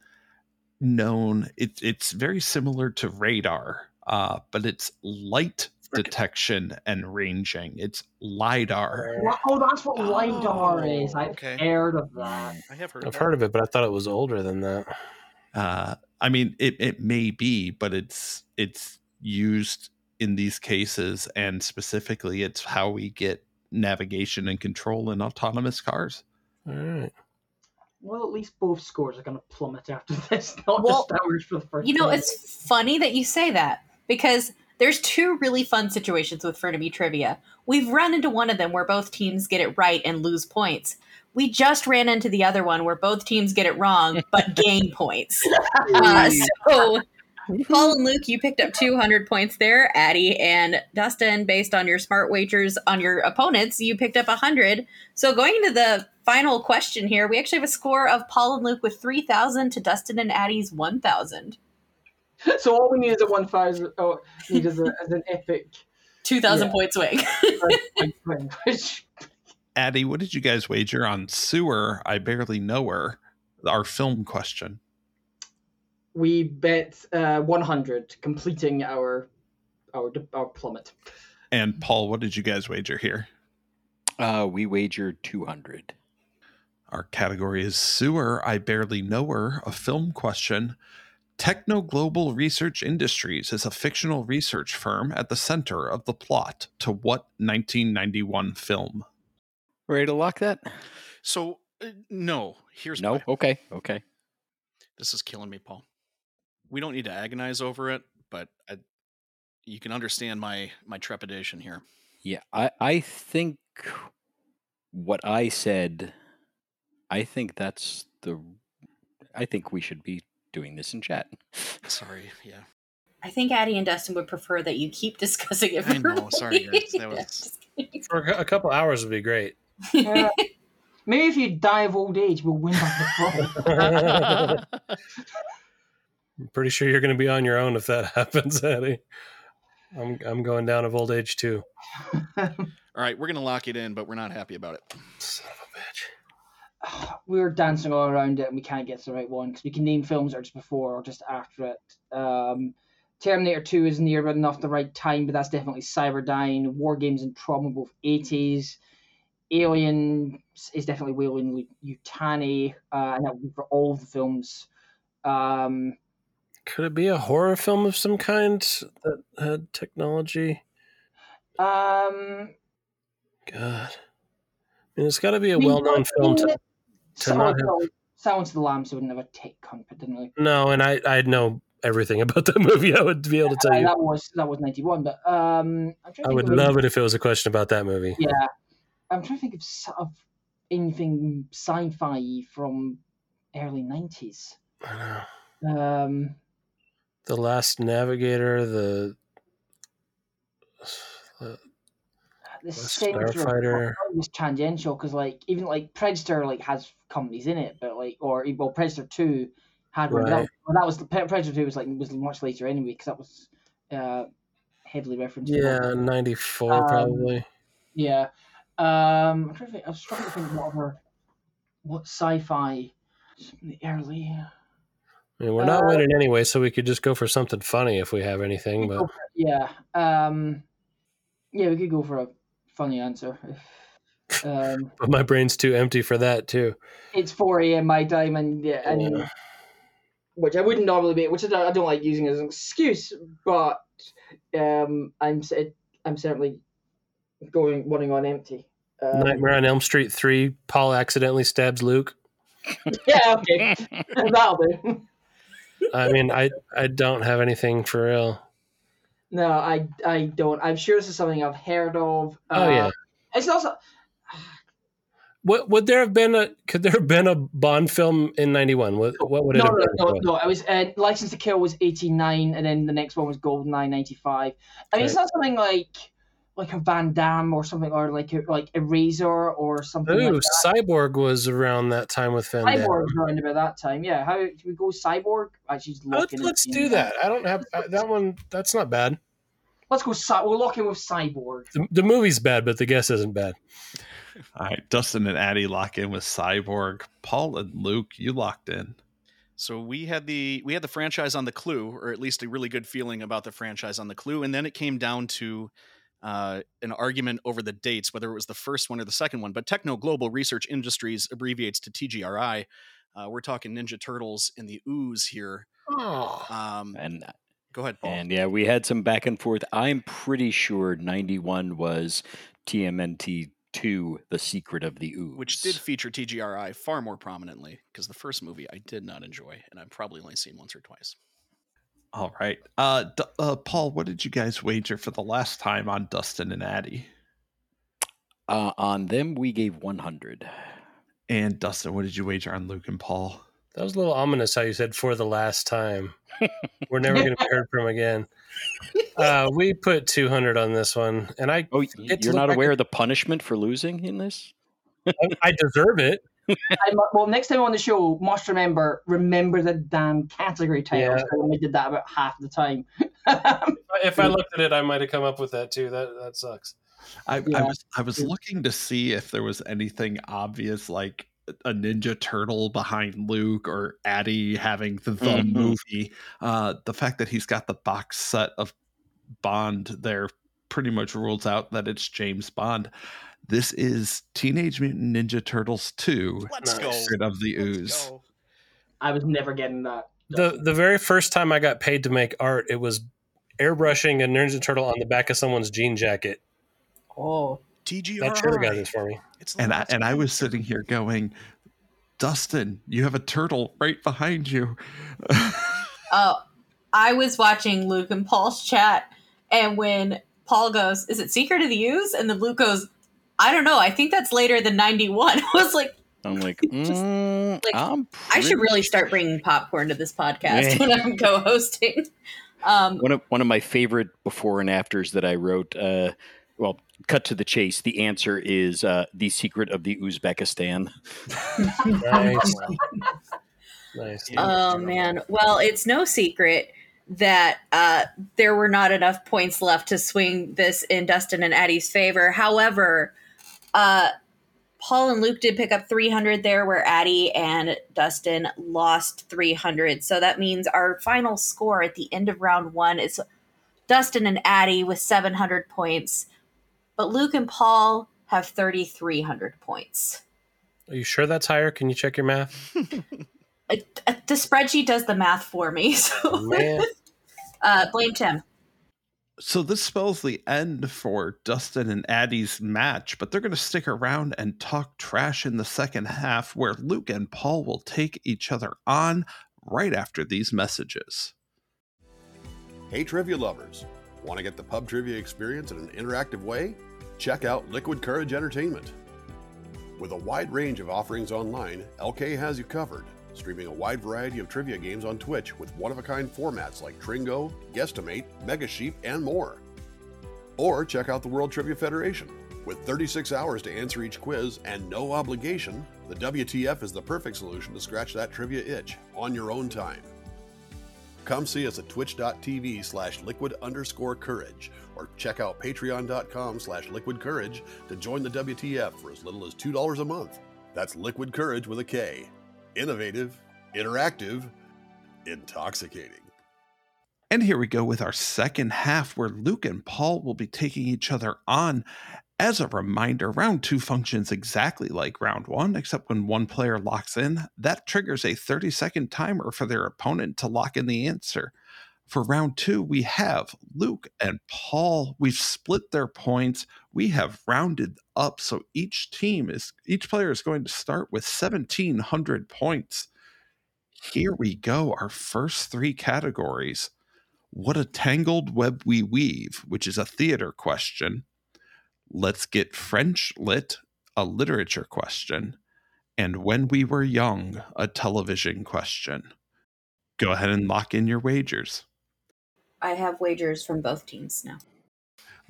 [SPEAKER 1] known it, it's very similar to radar, uh, but it's light detection and ranging. It's LIDAR.
[SPEAKER 5] Wha- Oh, that's what LiDAR is.
[SPEAKER 2] Oh,
[SPEAKER 5] I've
[SPEAKER 2] okay.
[SPEAKER 5] heard of that.
[SPEAKER 2] I have heard.
[SPEAKER 3] I've
[SPEAKER 2] of
[SPEAKER 3] heard of it, but I thought it was older than that.
[SPEAKER 1] Uh, I mean it, it may be, but it's it's used in these cases and specifically it's how we get navigation and control in autonomous cars.
[SPEAKER 3] All right.
[SPEAKER 5] Well, at least both scores are going to plummet after this, not
[SPEAKER 6] Well,
[SPEAKER 5] just ours for the first
[SPEAKER 6] You know,
[SPEAKER 5] time.
[SPEAKER 6] it's funny that you say that because there's two really fun situations with Frenemy trivia. We've run into one of them where both teams get it right and lose points. We just ran into the other one where both teams get it wrong but gain points. Uh, so, Paul and Luc, you picked up 200 points there. Addy and Dustin, based on your smart wagers on your opponents, you picked up 100. So, going into the final question here, we actually have a score of Paul and Luc with 3,000 to Dustin and Addy's 1,000.
[SPEAKER 5] So all we need is a 1,000. Oh, need is, a, is an epic.
[SPEAKER 6] 2,000
[SPEAKER 5] Yeah.
[SPEAKER 6] point swing.
[SPEAKER 5] win, which
[SPEAKER 1] Addy, what did you guys wager on sewer? I barely know her. Our film question.
[SPEAKER 5] We bet uh, 100, completing our our our plummet.
[SPEAKER 1] And Paul, what did you guys wager here?
[SPEAKER 8] Uh, we wagered 200.
[SPEAKER 1] Our category is sewer. I barely know her. A film question. Techno Global Research Industries is a fictional research firm at the center of the plot to what 1991 film?
[SPEAKER 8] Ready to lock that?
[SPEAKER 2] So uh, no, here's
[SPEAKER 8] No?
[SPEAKER 2] why.
[SPEAKER 8] Okay, okay.
[SPEAKER 2] This is killing me, Paul. We don't need to agonize over it, but I, you can understand my my trepidation here.
[SPEAKER 8] Yeah, I, I think what I said, I think that's the. I think we should be doing this in chat.
[SPEAKER 2] Sorry, yeah.
[SPEAKER 6] I think Addy and Dustin would prefer that you keep discussing it.
[SPEAKER 2] I know, sorry, guys, that was-
[SPEAKER 3] For a couple hours would be great.
[SPEAKER 5] Uh, maybe if you die of old age, we'll win back the throne.
[SPEAKER 3] I'm pretty sure you're going to be on your own if that happens, Eddie. I'm I'm going down of old age too.
[SPEAKER 2] All right, we're gonna lock it in, but we're not happy about it.
[SPEAKER 3] Son of a bitch.
[SPEAKER 5] We're dancing all around it, and we can't get to the right one because we can name films that are just before or just after it. Um, Terminator 2 is near enough the right time, but that's definitely Cyberdyne. War Games and Trauma, both 80s. Alien is definitely Weyland Yutani, uh, and that would be for all of the films. Um,
[SPEAKER 3] Could it be a horror film of some kind that had technology?
[SPEAKER 5] um,
[SPEAKER 3] God. I mean, it's got to be a
[SPEAKER 5] I mean,
[SPEAKER 3] well known film. To, to
[SPEAKER 5] Silence,
[SPEAKER 3] not have-
[SPEAKER 5] Silence of the Lambs would never take didn't
[SPEAKER 3] no, and I, I know everything about that movie. I would be able to tell you.
[SPEAKER 5] that was that was ninety one, but um, I'm
[SPEAKER 3] I would
[SPEAKER 5] any-
[SPEAKER 3] love it if it was a question about that movie.
[SPEAKER 5] Yeah, I'm trying to think of, of anything sci-fi from early nineties.
[SPEAKER 3] I know.
[SPEAKER 5] Um,
[SPEAKER 3] The Last Navigator, the. the
[SPEAKER 5] the
[SPEAKER 3] Last
[SPEAKER 5] center of
[SPEAKER 3] Starfighter.
[SPEAKER 5] was tangential because like even like Predator like has companies in it, but like or well Predator two had one. but That, was- well, that was the Predator two was like was much later anyway because that was uh heavily referenced.
[SPEAKER 3] yeah, 94
[SPEAKER 5] Um,
[SPEAKER 3] probably.
[SPEAKER 5] Yeah. Um, I'm trying to think, I was trying to think what other what sci-fi the early.
[SPEAKER 3] I mean, we're not
[SPEAKER 5] uh,
[SPEAKER 3] winning anyway, so we could just go for something funny if we have anything. But
[SPEAKER 5] Yeah. Um, yeah, we could go for a funny answer. If, um,
[SPEAKER 3] but my brain's too empty for that too.
[SPEAKER 5] it's 4 a.m. my time, and yeah, and
[SPEAKER 3] Yeah.
[SPEAKER 5] which I wouldn't normally be, which I don't, I don't like using as an excuse, but um, I'm s- I'm certainly going running on empty. Um,
[SPEAKER 3] Nightmare on Elm Street three. Paul accidentally stabs Luke.
[SPEAKER 5] yeah, okay, that'll do.
[SPEAKER 3] I mean, I I don't have anything for real.
[SPEAKER 5] No, I I don't. I'm sure this is something I've heard of.
[SPEAKER 3] Oh
[SPEAKER 5] Uh,
[SPEAKER 3] yeah.
[SPEAKER 5] it's also
[SPEAKER 3] What would there have been a? Could there have been a Bond film in '91? What what would it
[SPEAKER 5] no,
[SPEAKER 3] have
[SPEAKER 5] no,
[SPEAKER 3] been?
[SPEAKER 5] no,
[SPEAKER 3] called?
[SPEAKER 5] no. I was uh, License to Kill was eighty nine, and then the next one was Goldeneye ninety five. I mean, it's not something like like a Van Damme or something, or like a, like Eraser or something.
[SPEAKER 3] Ooh,
[SPEAKER 5] like that.
[SPEAKER 3] Cyborg was around that time with Van Damme.
[SPEAKER 5] Cyborg was around about that time. Yeah, how do we go Cyborg? Actually,
[SPEAKER 3] Let's, let's do
[SPEAKER 5] end.
[SPEAKER 3] that. I don't have uh, that one. That's not bad.
[SPEAKER 5] Let's go. Cy- we'll lock in with Cyborg.
[SPEAKER 3] The, the movie's bad, but the guess isn't bad.
[SPEAKER 1] All right, Dustin and Addy lock in with Cyborg. Paul and Luc, you locked in.
[SPEAKER 2] So we had the we had the franchise on the Clue, or at least a really good feeling about the franchise on the Clue, and then it came down to uh, an argument over the dates, whether it was the first one or the second one. But Techno Global Research Industries abbreviates to TGRI. Uh, we're talking Ninja Turtles in the ooze here.
[SPEAKER 3] Oh,
[SPEAKER 2] Um,
[SPEAKER 8] and
[SPEAKER 2] go ahead, Paul.
[SPEAKER 8] and yeah, we had some back and forth. I'm pretty sure 91 was TMNT 2, The Secret of the Ooze.
[SPEAKER 2] which did feature TGRI far more prominently because the first movie I did not enjoy, and I've probably only seen once or twice.
[SPEAKER 1] All right, uh, D- uh, Paul, what did you guys wager for the last time on Dustin and Addy?
[SPEAKER 8] Uh, on them, we gave 100.
[SPEAKER 1] And Dustin, what did you wager on Luc and Paul?
[SPEAKER 3] that was a little ominous how you said for the last time. We're never going to be heard from again. Uh, we put 200 on this one, and I
[SPEAKER 8] Oh, you're not aware
[SPEAKER 3] a-
[SPEAKER 8] of the punishment for losing in this?
[SPEAKER 3] I deserve it.
[SPEAKER 5] I well, next time on the show, must remember remember the damn category titles.
[SPEAKER 3] Yeah.
[SPEAKER 5] I only did that about half the time.
[SPEAKER 3] If I looked at it, I might have come up with that too. That that sucks.
[SPEAKER 1] I, I was I was looking to see if there was anything obvious like a Ninja Turtle behind Luc or Addy having the, the
[SPEAKER 8] Mhm.
[SPEAKER 1] movie. Uh, the fact that he's got the box set of Bond there pretty much rules out that it's James Bond. This is Teenage Mutant Ninja Turtles 2,
[SPEAKER 2] Let's go.
[SPEAKER 1] Secret of the Ooze.
[SPEAKER 5] I was never getting that.
[SPEAKER 3] The the very first time I got paid to make art, it was airbrushing a Ninja Turtle on the back of someone's jean jacket.
[SPEAKER 5] Oh,
[SPEAKER 2] TGRI.
[SPEAKER 3] That sure got this for me.
[SPEAKER 2] It's
[SPEAKER 1] And I, and I was sitting here going, Dustin, you have a turtle right behind you.
[SPEAKER 6] Oh, I was watching Luc and Paul's chat, and when Paul goes, "Is it Secret of the Ooze?" and then Luc goes, "I don't know. I think that's later than '91." I was like,
[SPEAKER 8] I'm like,
[SPEAKER 6] Just,
[SPEAKER 8] mm,
[SPEAKER 6] like,
[SPEAKER 8] I'm
[SPEAKER 6] I should really start bringing popcorn to this podcast
[SPEAKER 8] Yeah.
[SPEAKER 6] when I'm co-hosting. Um,
[SPEAKER 8] one of one of my favorite before and afters that I wrote. Uh, well, cut to the chase. The answer is uh, the secret of the Uzbekistan.
[SPEAKER 3] Nice, nice.
[SPEAKER 6] Oh man. Well, it's no secret that uh, there were not enough points left to swing this in Dustin and Addy's favor. However, uh, Paul and Luc did pick up 300 there, where Addy and Dustin lost 300. So that means our final score at the end of round one is Dustin and Addy with 700 points, but Luc and Paul have 3,300 points.
[SPEAKER 3] Are you sure that's higher? Can you check your math?
[SPEAKER 6] It, uh, the spreadsheet does the math for me, so
[SPEAKER 3] Man.
[SPEAKER 6] uh, blame Tim.
[SPEAKER 1] So this spells the end for Dustin and Addy's match, but they're going to stick around and talk trash in the second half, where Luc and Paul will take each other on right after these messages.
[SPEAKER 9] Hey, trivia lovers! Want to get the pub trivia experience in an interactive way? Check out Liquid Kourage Entertainment. With a wide range of offerings online, LK has you covered, streaming a wide variety of trivia games on Twitch with one of a kind formats like Tringo, Guesstimate, Mega Sheep, and more. Or check out the World Trivia Federation. With 36 hours to answer each quiz and no obligation, the WTF is the perfect solution to scratch that trivia itch on your own time. Come see us at twitch.tv slash liquid underscore kourage or check out patreon.com slash liquid kourage to join the WTF for as little as $2 a month. That's liquid kourage with a K. Innovative, interactive, intoxicating.
[SPEAKER 1] And here we go with our second half, where Luc and Paul will be taking each other on. As a reminder, round two functions exactly like round one, except when one player locks in, that triggers a 30 second timer for their opponent to lock in the answer. For round two, we have Luc and Paul. We've split their points. We have rounded up. So each team is, each player is going to start with 1,700 points. Here we go. Our first three categories. What a tangled web we weave, which is a theater question. Let's get French lit, a literature question. And when we were young, a television question. Go ahead and lock in your wagers.
[SPEAKER 6] I have wagers from both teams now.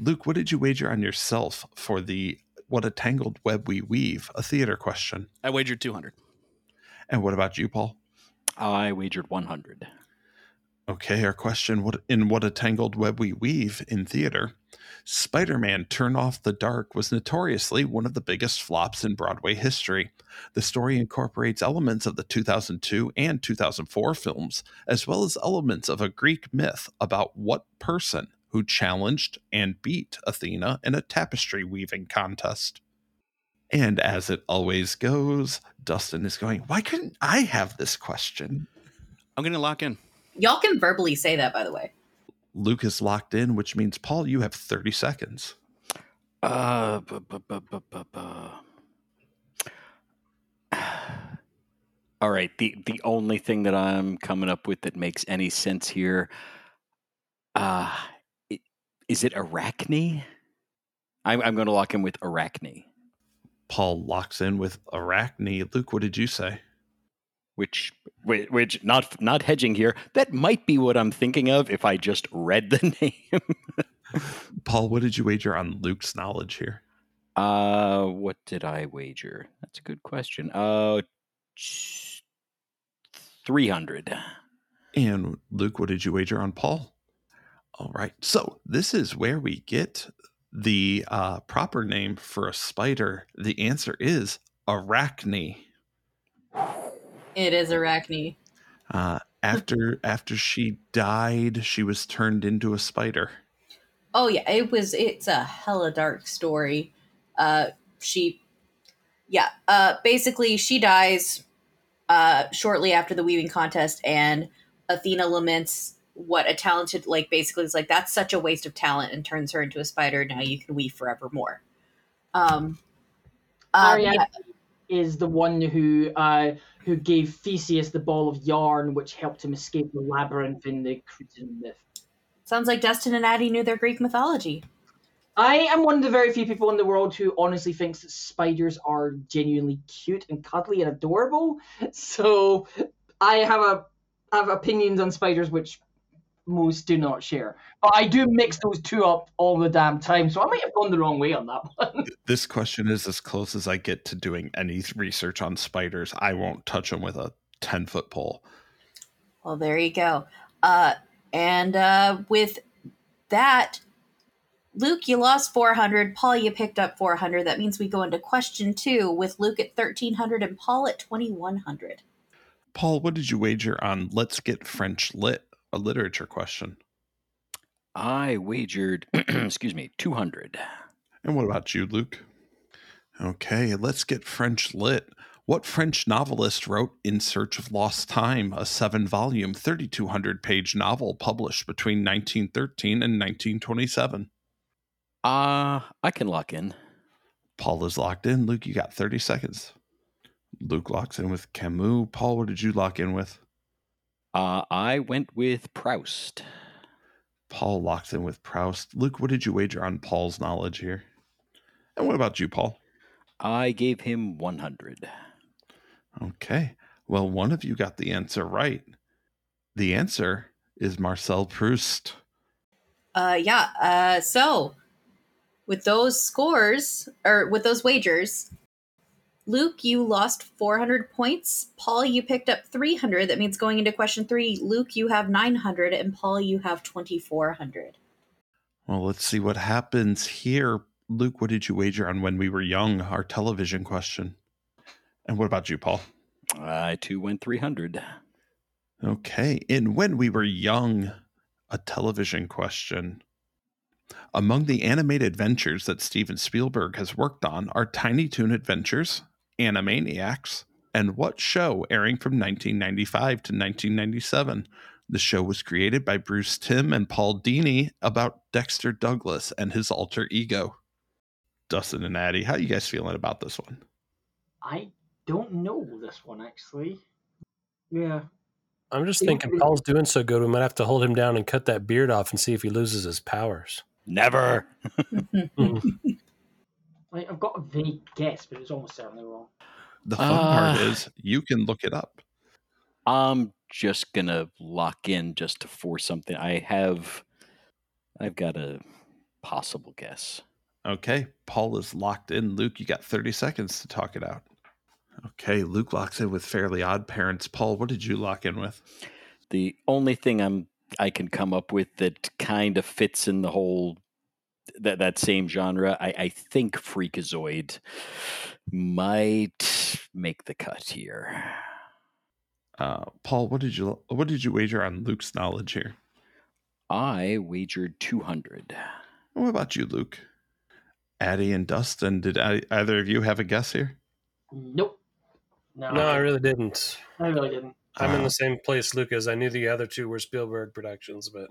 [SPEAKER 1] Luc, what did you wager on yourself for the What a Tangled Web We Weave, a theater question?
[SPEAKER 2] I wagered 200.
[SPEAKER 1] And what about you, Paul?
[SPEAKER 8] I wagered 100.
[SPEAKER 1] Okay, our question what in What a Tangled Web We Weave in theater, Spider Man Turn Off the Dark was notoriously one of the biggest flops in Broadway history. The story incorporates elements of the 2002 and 2004 films, as well as elements of a Greek myth about what person who challenged and beat Athena in a tapestry weaving contest. And as it always goes, Dustin is going, Why couldn't I have this question?
[SPEAKER 2] I'm going to lock in.
[SPEAKER 6] Y'all can verbally say that, by the way.
[SPEAKER 1] Luc is locked in, which means, Paul, you have 30 seconds.
[SPEAKER 8] Uh, bu- bu- bu- bu- bu- bu. All right. The the only thing that I'm coming up with that makes any sense here, uh, i- is it Arachne? I'm I'm going to lock in with Arachne,
[SPEAKER 1] Paul locks in with Arachne. Luc, what did you say?
[SPEAKER 8] which whi- which not not hedging here. That might be what I'm thinking of if I just read the name.
[SPEAKER 1] Paul, what did you wager on Luc's knowledge here?
[SPEAKER 8] Uh, what did I wager? That's a good question. Uh, three hundred.
[SPEAKER 1] And Luc, what did you wager on Paul? All right. So this is where we get the uh, proper name for a spider. The answer is Arachne.
[SPEAKER 6] It is Arachne.
[SPEAKER 1] Uh, after after she died, she was turned into a spider.
[SPEAKER 6] Oh yeah, it was. It's a hella dark story. Uh, she, yeah. Uh, basically, she dies. Uh, shortly after the weaving contest, and Athena laments what a talented, like, basically, is like that's such a waste of talent, and turns her into a spider. Now you can weave forevermore. Um, um,
[SPEAKER 5] Ariadne
[SPEAKER 6] yeah,
[SPEAKER 5] is the one who uh, who gave Theseus the ball of yarn, which helped him escape the labyrinth in the Cretan myth.
[SPEAKER 6] sounds like Dustin and Addie knew their Greek mythology.
[SPEAKER 5] I am one of the very few people in the world who honestly thinks that spiders are genuinely cute and cuddly and adorable. So I have a have opinions on spiders which most do not share. But I do mix those two up all the damn time, so I might have gone the wrong way on that one.
[SPEAKER 1] This question is as close as I get to doing any research on spiders. I won't touch them with a 10 foot pole.
[SPEAKER 6] Well, there you go. Uh, and uh, with that, Luc, you lost 400. Paul, you picked up 400. That means we go into question two with Luc at 1300 and Paul at 2100.
[SPEAKER 1] Paul, what did you wager on Let's Get French Lit, a literature question?
[SPEAKER 8] I wagered, excuse me, 200.
[SPEAKER 1] And what about you, Luc? Okay, let's get French lit. What French novelist wrote In Search of Lost Time, a seven volume, 3,200 page novel published between 1913 and 1927?
[SPEAKER 8] Uh, I can lock in.
[SPEAKER 1] Paul is locked in. Luc, you got 30 seconds. Luc locks in with Camus. Paul, what did you lock in with?
[SPEAKER 8] Uh, I went with Proust.
[SPEAKER 1] Paul locked in with Proust. Luc, what did you wager on Paul's knowledge here? And what about you, Paul?
[SPEAKER 8] I gave him 100.
[SPEAKER 1] Okay. Well, one of you got the answer right. The answer is Marcel Proust.
[SPEAKER 6] Uh, yeah. Uh, so with those scores or with those wagers, Luc, you lost 400 points. Paul, you picked up 300. That means going into question three, Luc, you have 900, and Paul, you have 2,400.
[SPEAKER 1] Well, let's see what happens here. Luc, what did you wager on when we were young? Our television question. And what about you, Paul?
[SPEAKER 8] I too went 300.
[SPEAKER 1] Okay. In When We Were Young, a television question. Among the animated adventures that Steven Spielberg has worked on are Tiny Toon Adventures, Animaniacs, and What Show, airing from 1995 to 1997. The show was created by Bruce Timm and Paul Dini about Dexter Douglas and his alter ego. Dustin and Addy, how you guys feeling about this one?
[SPEAKER 5] I don't know this one actually. Yeah.
[SPEAKER 3] I'm just thinking Paul's doing so good, we might have to hold him down and cut that beard off and see if he loses his powers.
[SPEAKER 8] Never. Mm.
[SPEAKER 5] Like, I've got a vague guess, but it's almost certainly wrong.
[SPEAKER 1] The fun part
[SPEAKER 8] Uh,
[SPEAKER 1] is you can look it up.
[SPEAKER 8] I'm just gonna lock in just to force something. I have, I've got a possible guess.
[SPEAKER 1] Okay, Paul is locked in. Luc, you got 30 seconds to talk it out. Okay, Luc locks in with Fairly Odd Parents. Paul, what did you lock in with?
[SPEAKER 8] The only thing I'm I can come up with that kind of fits in the whole that that same genre, I, I think Freakazoid might make the cut here.
[SPEAKER 1] Uh, Paul, what did you what did you wager on Luc's knowledge here?
[SPEAKER 8] I wagered two hundred.
[SPEAKER 1] What about you, Luc? Addy and Dustin, did I, either of you have a guess here?
[SPEAKER 5] Nope. No,
[SPEAKER 3] No, I really didn't.
[SPEAKER 5] I really didn't.
[SPEAKER 3] I'm in
[SPEAKER 1] Uh,
[SPEAKER 3] the same place Luc is. I knew the other two were Spielberg productions, but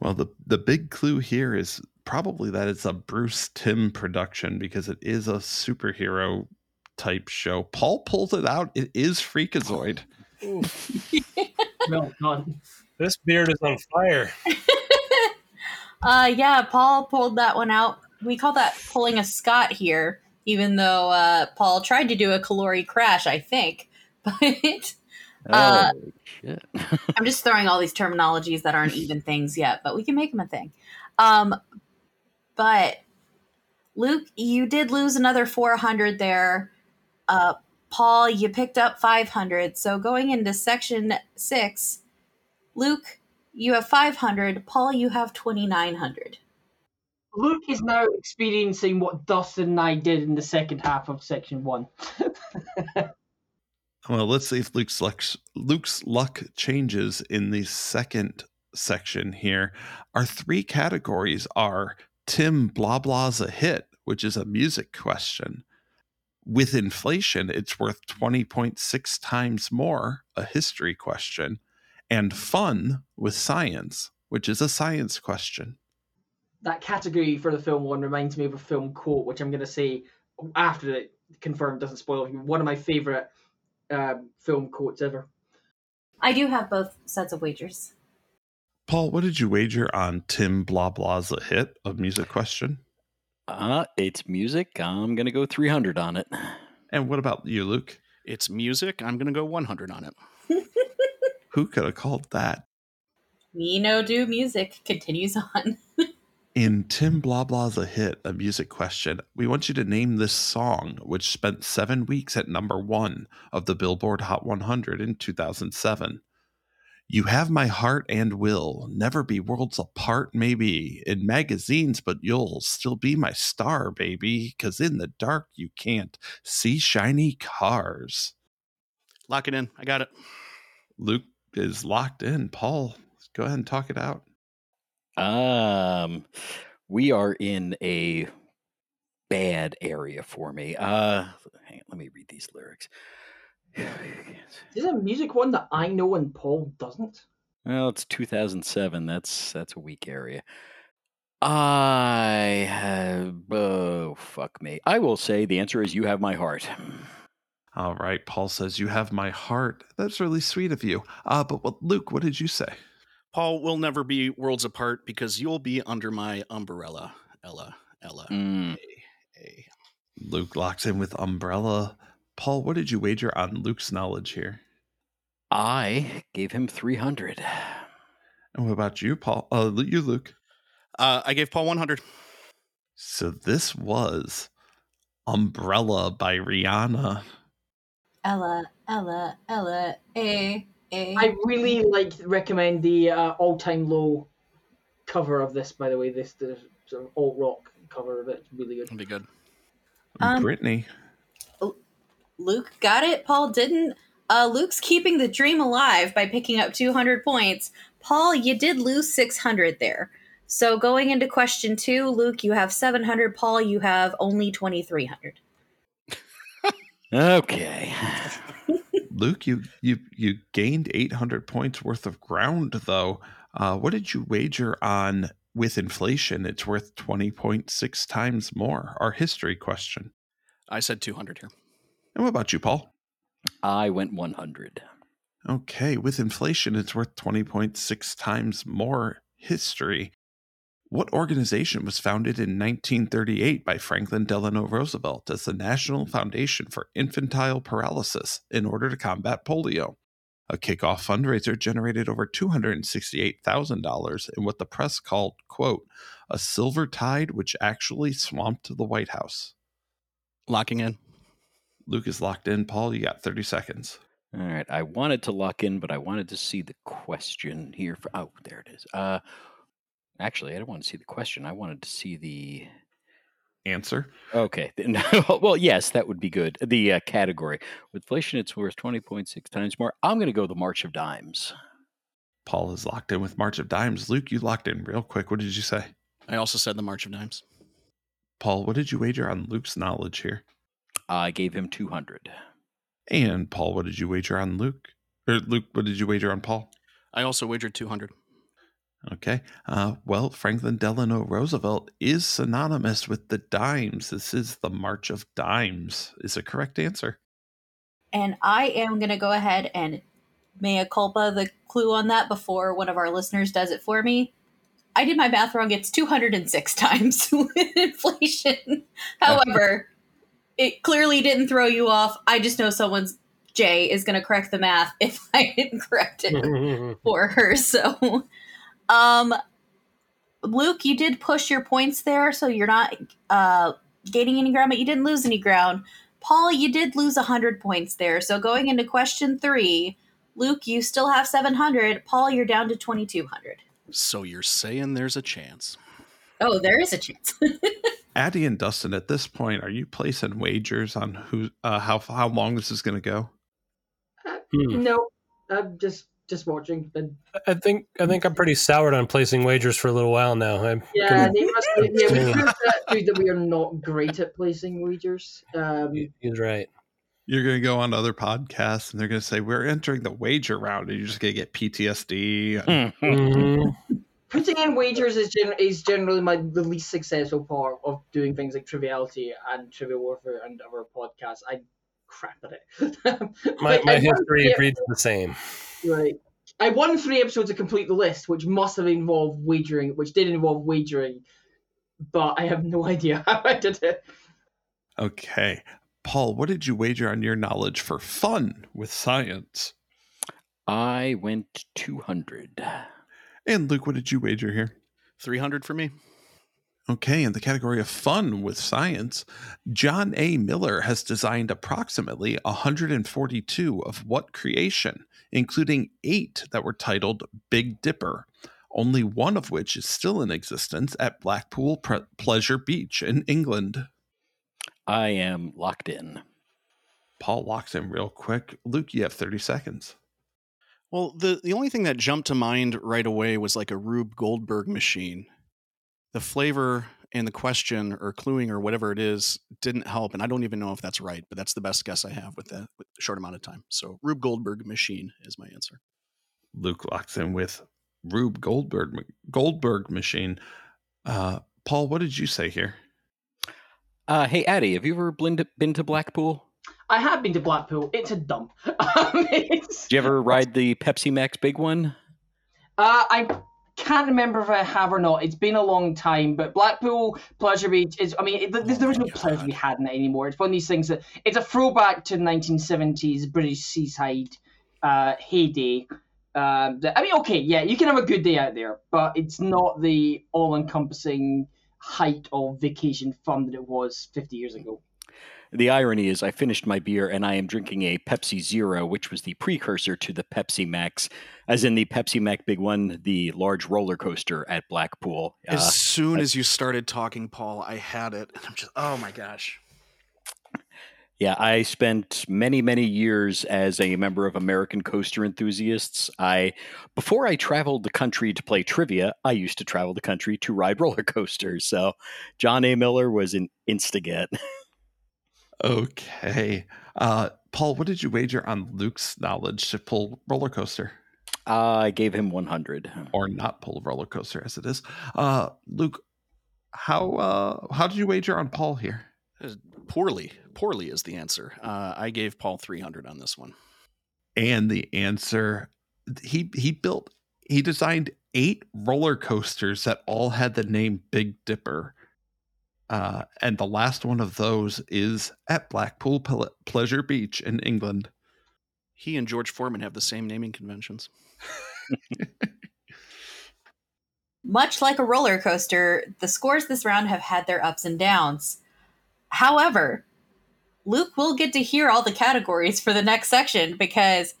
[SPEAKER 1] Well, the the big clue here is probably that it's a Bruce Timm production because it is a superhero type show. Paul pulled it out. It is Freakazoid.
[SPEAKER 5] Well done.
[SPEAKER 3] this beard is on fire.
[SPEAKER 6] Uh, yeah, Paul pulled that one out. We call that pulling a Scott here, even though uh, Paul tried to do a caloric crash, I think. But Uh,
[SPEAKER 8] oh shit!
[SPEAKER 6] I'm just throwing all these terminologies that aren't even things yet, but we can make them a thing. Um, but Luc, you did lose another 400 there. Uh, Paul, you picked up 500. So going into section six, Luc, you have 500. Paul, you have 2,900.
[SPEAKER 5] Luc is now experiencing what Dustin and I did in the second half of section one.
[SPEAKER 1] Well, let's see if Luc's luck, Luc's luck changes in the second section here. Our three categories are Tim Blah Blah's a hit, which is a music question. With inflation, it's worth 20.6 times more, a history question. And fun with science, which is a science question.
[SPEAKER 5] that category for the film one reminds me of a film quote, which I'm going to say after it confirmed doesn't spoil anything. One of my favorite um, film quotes ever.
[SPEAKER 6] I do have both sets of wagers.
[SPEAKER 1] Paul, what did you wager on Tim Blah Blah's hit, a music question?
[SPEAKER 8] Uh, it's music. I'm gonna go 300 on it.
[SPEAKER 1] And what about you, Luc?
[SPEAKER 2] It's music. I'm going to go 100 on it.
[SPEAKER 1] Who could have called that?
[SPEAKER 6] We know do music continues on.
[SPEAKER 1] In Tim Blah Blah's a hit, a music question, we want you to name this song, which spent seven weeks at number one of the Billboard Hot 100 in 2007. You have my heart and will never be worlds apart, maybe in magazines, but you'll still be my star, baby. Cause in the dark you can't see shiny cars.
[SPEAKER 2] Lock it in. I got it.
[SPEAKER 1] Luc is locked in. Paul, go ahead and talk it out.
[SPEAKER 8] Um, we are in a bad area for me. Uh, hang on, let me read these lyrics.
[SPEAKER 5] There's a music one that I know and Paul doesn't.
[SPEAKER 8] Well, it's 2007. That's that's a weak area. I have. Oh, fuck me. I will say the answer is you have my heart.
[SPEAKER 1] All right. Paul says, You have my heart. That's really sweet of you. Uh, but what, Luc, what did you say?
[SPEAKER 2] Paul, we'll never be worlds apart because you'll be under my umbrella. Ella, Ella.
[SPEAKER 8] Mm.
[SPEAKER 2] A, a.
[SPEAKER 1] Luc locks in with umbrella. Paul, what did you wager on Luc's knowledge here?
[SPEAKER 8] I gave him 300.
[SPEAKER 1] And what about you, Paul? Uh, you, Luc.
[SPEAKER 2] Uh, I gave Paul 100.
[SPEAKER 1] So this was Umbrella by Rihanna.
[SPEAKER 6] Ella, Ella, Ella, A, A.
[SPEAKER 5] I really like recommend the uh, all time low cover of this. By the way, this the sort of alt rock cover of it. It's really good.
[SPEAKER 2] That'll be good.
[SPEAKER 6] Um,
[SPEAKER 1] Brittany.
[SPEAKER 6] Luc got it. Paul didn't. Uh, Luc's keeping the dream alive by picking up 200 points. Paul, you did lose 600 there. So going into question two, Luc, you have 700. Paul, you have only 2,300.
[SPEAKER 8] Okay.
[SPEAKER 1] Luc, you you you gained 800 points worth of ground though. Uh, what did you wager on with inflation? It's worth 20.6 times more. Our history question.
[SPEAKER 2] I said 200 here.
[SPEAKER 1] And what about you, Paul?
[SPEAKER 8] I went 100.
[SPEAKER 1] Okay, with inflation, it's worth 20.6 times more history. What organization was founded in 1938 by Franklin Delano Roosevelt as the National Foundation for Infantile Paralysis in order to combat polio? A kickoff fundraiser generated over $268,000 in what the press called, quote, a silver tide which actually swamped the White House.
[SPEAKER 2] Locking in.
[SPEAKER 1] Luc is locked in. Paul, you got 30 seconds.
[SPEAKER 8] All right. I wanted to lock in, but I wanted to see the question here. For, oh, there it is. Uh, actually, I don't want to see the question. I wanted to see the.
[SPEAKER 1] Answer.
[SPEAKER 8] Okay. well, yes, that would be good. The uh, category. With inflation, it's worth 20.6 times more. I'm going to go the March of Dimes.
[SPEAKER 1] Paul is locked in with March of Dimes. Luc, you locked in real quick. What did you say?
[SPEAKER 2] I also said the March of Dimes.
[SPEAKER 1] Paul, what did you wager on Luc's knowledge here?
[SPEAKER 8] I gave him 200.
[SPEAKER 1] And Paul, what did you wager on Luc? Or Luc, what did you wager on Paul?
[SPEAKER 2] I also wagered 200.
[SPEAKER 1] Okay. Uh, well, Franklin Delano Roosevelt is synonymous with the dimes. This is the March of Dimes, is a correct answer.
[SPEAKER 6] And I am going to go ahead and mea culpa the clue on that before one of our listeners does it for me. I did my math wrong. It's 206 times with inflation. However, it clearly didn't throw you off. I just know someone's Jay is going to correct the math if I didn't correct it for her. So, um, Luc, you did push your points there, so you're not uh, gaining any ground, but you didn't lose any ground. Paul, you did lose 100 points there. So, going into question three, Luc, you still have 700. Paul, you're down to 2,200.
[SPEAKER 2] So you're saying there's a chance.
[SPEAKER 6] Oh, there is a chance.
[SPEAKER 1] Addy and Dustin, at this point, are you placing wagers on who, uh, how how long this is going to go?
[SPEAKER 3] Hmm.
[SPEAKER 5] No, I'm just just watching. And
[SPEAKER 3] I think I think I'm pretty soured on placing wagers for a little while now. I'm
[SPEAKER 5] yeah,
[SPEAKER 3] gonna-
[SPEAKER 5] they must, yeah, we proved that, proved that we are not great at placing wagers. Um,
[SPEAKER 3] he's right.
[SPEAKER 1] You're going to go on other podcasts and they're going to say, We're entering the wager round, and you're just going to get PTSD.
[SPEAKER 3] Mhm.
[SPEAKER 5] Putting in wagers is, gen- is generally my the least successful part of doing things like Triviality and Trivial Warfare and other podcasts. I crap at it.
[SPEAKER 3] My, my history
[SPEAKER 5] three-
[SPEAKER 3] reads the same.
[SPEAKER 5] Right. I won three episodes to complete the list, which must have involved wagering, which did involve wagering, but I have no idea how I did it.
[SPEAKER 1] Okay. Paul, what did you wager on your knowledge for fun with science?
[SPEAKER 8] I went 200.
[SPEAKER 1] And Luc, what did you wager here?
[SPEAKER 2] 300 for me.
[SPEAKER 1] Okay, in the category of fun with science, John A. Miller has designed approximately 142 of what creation, including eight that were titled Big Dipper, only one of which is still in existence at Blackpool Pre- Pleasure Beach in England.
[SPEAKER 8] I am locked in.
[SPEAKER 1] Paul locks in real quick. Luc, you have 30 seconds.
[SPEAKER 2] Well, the the only thing that jumped to mind right away was like a Rube Goldberg machine. The flavor and the question or cluing or whatever it is didn't help, and I don't even know if that's right, but that's the best guess I have with that with the short amount of time. So Rube Goldberg machine is my answer.
[SPEAKER 1] Luc locks in with Rube Goldberg Goldberg machine. Uh, Paul, what did you say here?
[SPEAKER 8] Uh, hey, Addy, have you ever been to, been to Blackpool?
[SPEAKER 5] I have been to Blackpool. It's a dump. Um, it's,
[SPEAKER 8] Did you ever ride the Pepsi Max big one?
[SPEAKER 5] Uh, I can't remember if I have or not. It's been a long time, but Blackpool Pleasure Beach is. I mean, it, there's, there is no
[SPEAKER 2] my
[SPEAKER 5] pleasure we had in it anymore. It's one of these things that it's a throwback to the 1970s British seaside uh, heyday. Um, that- I mean, okay, yeah, you can have a good day out there, but it's not the all-encompassing height of vacation fun that it was 50 years ago.
[SPEAKER 8] The irony is, I finished my beer and I am drinking a Pepsi Zero, which was the precursor to the Pepsi Max, as in the Pepsi Max Big One, the large roller coaster at Blackpool.
[SPEAKER 2] As
[SPEAKER 8] Uh,
[SPEAKER 2] soon as you started talking, Paul, I had it, and I'm just, oh my gosh.
[SPEAKER 8] Yeah, I spent many, many years as a member of American Coaster Enthusiasts. I before I traveled the country to play trivia, I used to travel the country to ride roller coasters. So John A. Miller was an insta-get.
[SPEAKER 1] Okay. Uh, Paul, what did you wager on Luc's knowledge to pull roller coaster
[SPEAKER 8] I gave him 100.
[SPEAKER 1] or not pull roller coaster as it is? Uh, Luc, how uh, how did you wager on Paul here?
[SPEAKER 2] Poorly, poorly is the answer. Uh, I gave Paul 300 on this one.
[SPEAKER 1] And the answer he he built he designed eight roller coasters that all had the name Big Dipper. Uh, and the last one of those is at Blackpool Ple- Pleasure Beach in England.
[SPEAKER 2] He and George Foreman have the same naming conventions.
[SPEAKER 6] Much like a roller coaster, the scores this round have had their ups and downs. However, Luc will get to hear all the categories for the next section because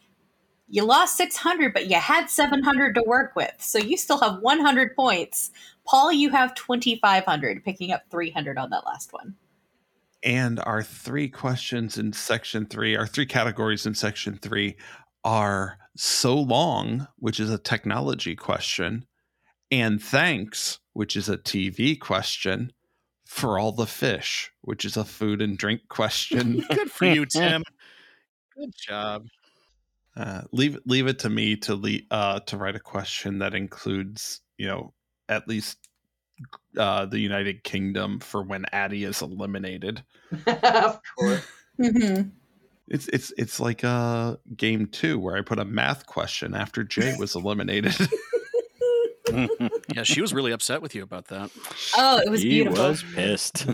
[SPEAKER 6] you lost 600, but you had 700 to work with. So you still have 100 points. Paul, you have 2,500, picking up 300 on that last one.
[SPEAKER 1] And our three questions in section three, our three categories in section three are so long, which is a technology question, and thanks, which is a TV question, for all the fish, which is a food and drink question.
[SPEAKER 2] Good for you, Tim. Good job.
[SPEAKER 1] Uh, leave leave it to me to le- uh, to write a question that includes, you know, at least uh, the United Kingdom for when Addy is eliminated.
[SPEAKER 5] of course.
[SPEAKER 6] Mm-hmm.
[SPEAKER 1] It's it's it's like uh game two where I put a math question after Jay was eliminated.
[SPEAKER 2] Yeah, she was really upset with you about that.
[SPEAKER 6] Oh, it was
[SPEAKER 8] he
[SPEAKER 6] beautiful.
[SPEAKER 8] was pissed.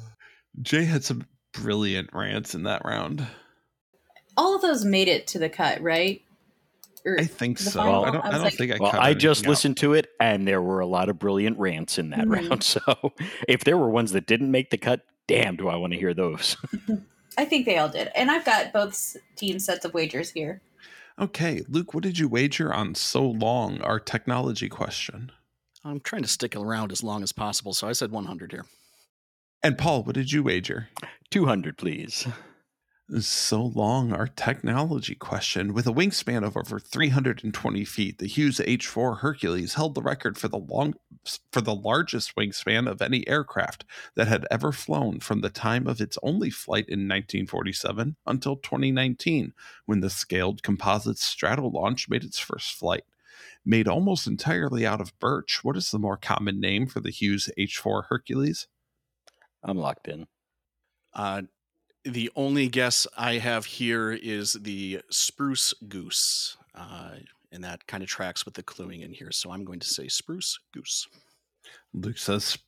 [SPEAKER 1] Jay had some brilliant rants in that round.
[SPEAKER 6] All of those made it to the cut, right? Or
[SPEAKER 1] I think so.
[SPEAKER 6] final?
[SPEAKER 1] I don't.
[SPEAKER 6] I
[SPEAKER 1] I
[SPEAKER 6] was
[SPEAKER 1] don't
[SPEAKER 6] like-
[SPEAKER 1] think I.
[SPEAKER 8] well,
[SPEAKER 1] cut
[SPEAKER 8] I just
[SPEAKER 1] anything out.
[SPEAKER 8] listened to it, and there were a lot of brilliant rants in that
[SPEAKER 6] Mhm.
[SPEAKER 8] round. So if there were ones that didn't make the cut, damn, do I want to hear those.
[SPEAKER 6] I think they all did. And I've got both team sets of wagers here.
[SPEAKER 1] Okay, Luc, what did you wager on so long? Our technology question.
[SPEAKER 2] I'm trying to stick around as long as possible, so I said 100 here.
[SPEAKER 1] And Paul, what did you wager?
[SPEAKER 8] 200, please.
[SPEAKER 1] So long, our technology question. With a wingspan of over 320 feet, the Hughes H4 Hercules held the record for the long for the largest wingspan of any aircraft that had ever flown from the time of its only flight in 1947 until 2019, when the scaled composite Stratolaunch made its first flight. Made almost entirely out of birch, what is the more common name for the Hughes H4 Hercules?
[SPEAKER 8] I'm locked in.
[SPEAKER 2] Uh, the only guess I have here is the spruce goose, uh, and that kind of tracks with the cluing in here. So I'm going to say spruce goose.
[SPEAKER 1] Luc says sp-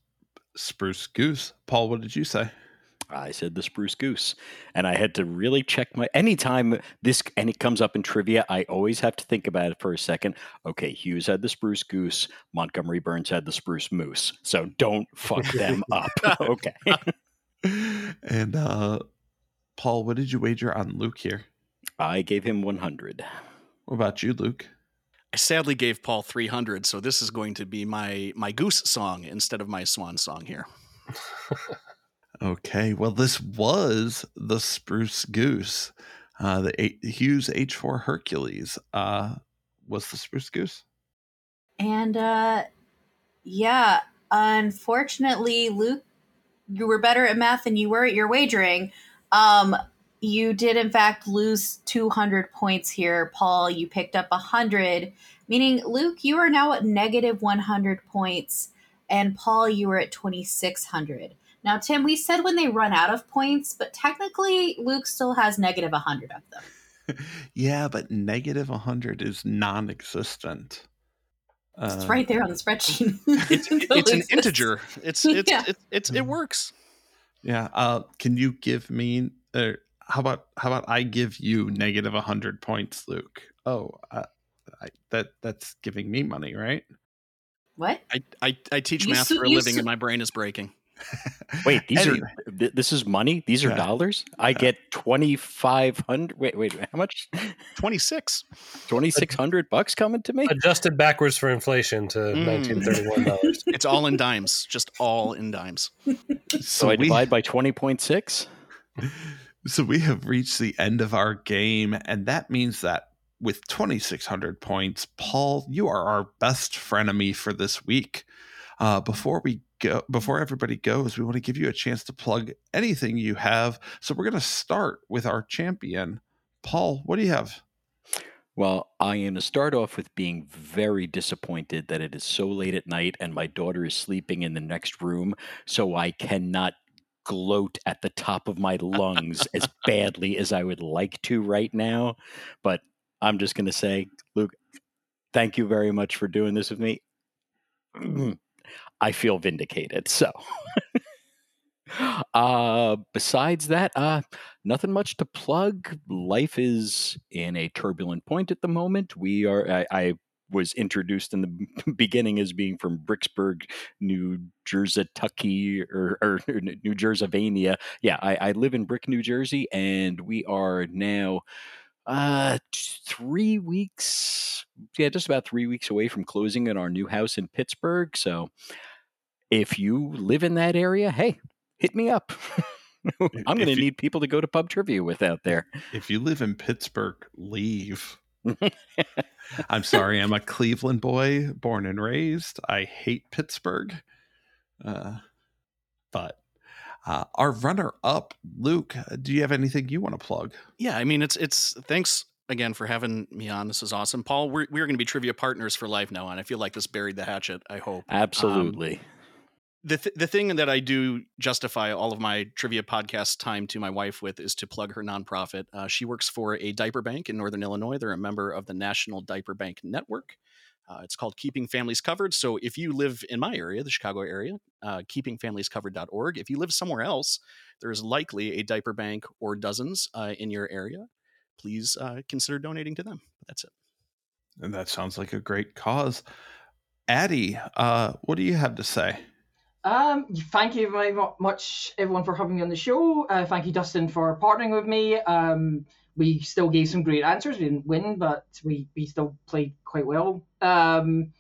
[SPEAKER 1] spruce goose. Paul, what did you say?
[SPEAKER 8] I said the spruce goose. And I had to really check my anytime this and it comes up in trivia, I always have to think about it for a second. Okay, Hughes had the spruce goose, Montgomery Burns had the spruce moose. So don't fuck them up. Okay.
[SPEAKER 1] and uh Paul, what did you wager on Luc here?
[SPEAKER 8] I gave him 100.
[SPEAKER 1] What about you, Luc?
[SPEAKER 2] I sadly gave Paul 300, so this is going to be my my goose song instead of my swan song here.
[SPEAKER 1] Okay, well, this was the Spruce Goose. Uh, the A- Hughes H4 Hercules uh, was the Spruce Goose.
[SPEAKER 6] And uh yeah, unfortunately, Luc, you were better at math than you were at your wagering. Um you did in fact lose 200 points here. Paul, you picked up 100, meaning Luc, you are now at negative 100 points and Paul, you were at 2600. Now, Tim, we said when they run out of points, but technically Luc still has negative 100 of them.
[SPEAKER 1] yeah, but negative 100 is non existent.
[SPEAKER 6] It's right there on the spreadsheet.
[SPEAKER 2] It's, it's an integer. It's it's
[SPEAKER 6] Yeah.
[SPEAKER 2] it, it's it works.
[SPEAKER 1] Yeah. Uh, can you give me, uh, how about, how about I give you negative 100 points, Luc? Oh, uh, I, that that's giving me money, right?
[SPEAKER 6] What?
[SPEAKER 2] I I, I teach
[SPEAKER 6] You
[SPEAKER 2] math
[SPEAKER 6] su-
[SPEAKER 2] for a living,
[SPEAKER 6] su-
[SPEAKER 2] and my brain is breaking.
[SPEAKER 8] Wait, these
[SPEAKER 1] Anyway.
[SPEAKER 8] are th- this is money? These are
[SPEAKER 1] Yeah.
[SPEAKER 8] dollars? I get 2500 Wait, wait, how much?
[SPEAKER 2] Twenty six.
[SPEAKER 8] 2600 bucks coming to me?
[SPEAKER 3] Adjusted backwards for inflation to
[SPEAKER 2] Mm.
[SPEAKER 3] $1931.
[SPEAKER 2] It's all in dimes. Just all in dimes.
[SPEAKER 8] So I
[SPEAKER 1] we-
[SPEAKER 8] divide by 20.6?
[SPEAKER 1] So we have reached the end of our game, and that means that with 2,600 points, Paul, you are our best frenemy for this week. Uh, before we go, before everybody goes, we want to give you a chance to plug anything you have. So we're going to start with our champion, Paul. What do you have?
[SPEAKER 8] Well, I am to start off with being very disappointed that it is so late at night and my daughter is sleeping in the next room, so I cannot gloat at the top of my lungs as badly as I would like to right now. But I'm just going to say, Luc, thank you very much for doing this with me. I feel vindicated. So, uh, besides that, uh, nothing much to plug. Life is in a turbulent point at the moment. We are. I, I was introduced in the beginning as being from Bricksburg, New Jersey, Tucky, or, or New Jerseyvania. Yeah, I, I live in Brick, New Jersey, and we are now uh three weeks yeah just about three weeks away from closing in our new house in pittsburgh so if you live in that area hey hit me up i'm going to need people to go to pub trivia with out there
[SPEAKER 1] If you live in Pittsburgh, leave. I'm sorry, I'm a Cleveland boy, born and raised. I hate Pittsburgh. Uh, but uh, our runner up, Luc, do you have anything you want to plug?
[SPEAKER 2] Yeah, I mean it's it's thanks again for having me on. This is awesome, Paul. We're we're going to be trivia partners for life now, and I feel like this buried the hatchet. I hope
[SPEAKER 8] absolutely
[SPEAKER 2] the th- the thing that I do justify all of my trivia podcast time to my wife with is to plug her nonprofit. Uh, she works for a diaper bank in Northern Illinois. They're a member of the National Diaper Bank Network. Uh, it's called Keeping Families Covered. So if you live in my area, the Chicago area, uh, keepingfamiliescovered.org. If you live somewhere else, there's likely a diaper bank or dozens uh, in your area. Please uh, consider donating to them. That's it.
[SPEAKER 1] And that sounds like a great cause. Addy, uh, what do you have to say?
[SPEAKER 5] Um, thank you very much, everyone, for having me on the show. Uh, thank you, Dustin, for partnering with me. Um, we still gave some great answers. We didn't win, but we, we still played quite well. Um,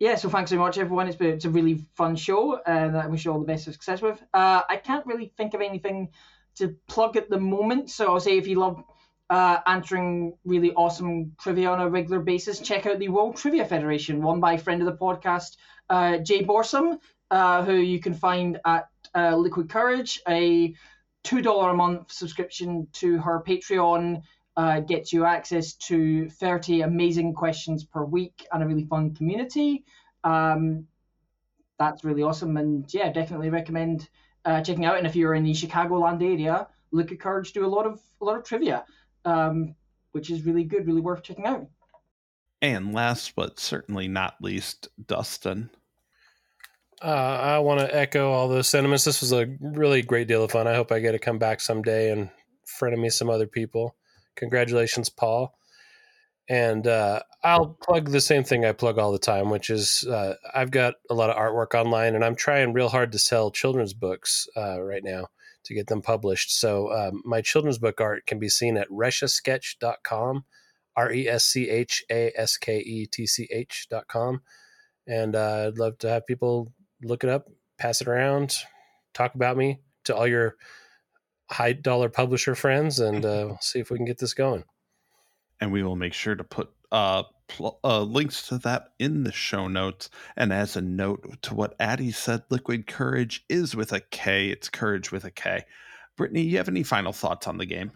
[SPEAKER 5] yeah, so thanks very much, everyone. It's been it's a really fun show, and I wish you all the best of success with. Uh, I can't really think of anything to plug at the moment, so I'll say if you love uh, answering really awesome trivia on a regular basis, check out the World Trivia Federation, run by a friend of the podcast, uh, Jay Borsum, uh, who you can find at uh, Liquid Kourage. A $2 a month subscription to her Patreon uh, gets you access to 30 amazing questions per week and a really fun community. Um, that's really awesome. And yeah, definitely recommend uh, checking out. And if you're in the Chicagoland area, Liquid Kourage do a lot of a lot of trivia, um, which is really good, really worth checking out.
[SPEAKER 1] And last but certainly not least, Dustin.
[SPEAKER 3] Uh, I want to echo all those sentiments. This was a really great deal of fun. I hope I get to come back someday and friend me some other people. Congratulations, Paul. And uh, I'll plug the same thing I plug all the time, which is uh, I've got a lot of artwork online, and I'm trying real hard to sell children's books uh, right now to get them published. So um, my children's book art can be seen at reschasketch.com, R E S C H A S K E T C H.com. And uh, I'd love to have people look it up, pass it around, talk about me to all your high dollar publisher friends, and uh, see if we can get this going.
[SPEAKER 1] And we will make sure to put uh, pl- uh, links to that in the show notes. And as a note to what Addy said, Liquid Kourage is with a K. It's courage with a K. Brittany, you have any final thoughts on the game?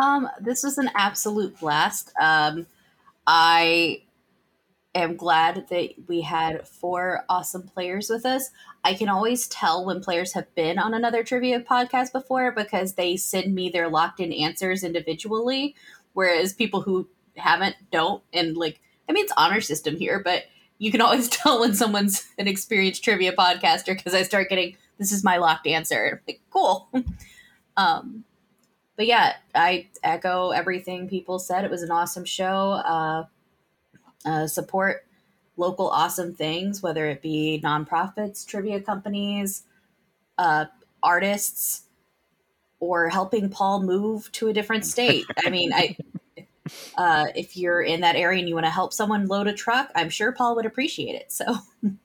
[SPEAKER 6] Um, this was an absolute blast. Um, I am glad that we had four awesome players with us. I can always tell when players have been on another trivia podcast before because they send me their locked in answers individually, whereas people who haven't don't. And like, I mean, it's honor system here, but you can always tell when someone's an experienced trivia podcaster because I start getting this is my locked answer. Like, cool. um, but yeah, I echo everything people said. It was an awesome show. Uh, uh, support local awesome things, whether it be nonprofits, trivia companies, uh, artists, or helping Paul move to a different state. I mean, I uh, if you're in that area and you want to help someone load a truck, I'm sure Paul would appreciate it. So.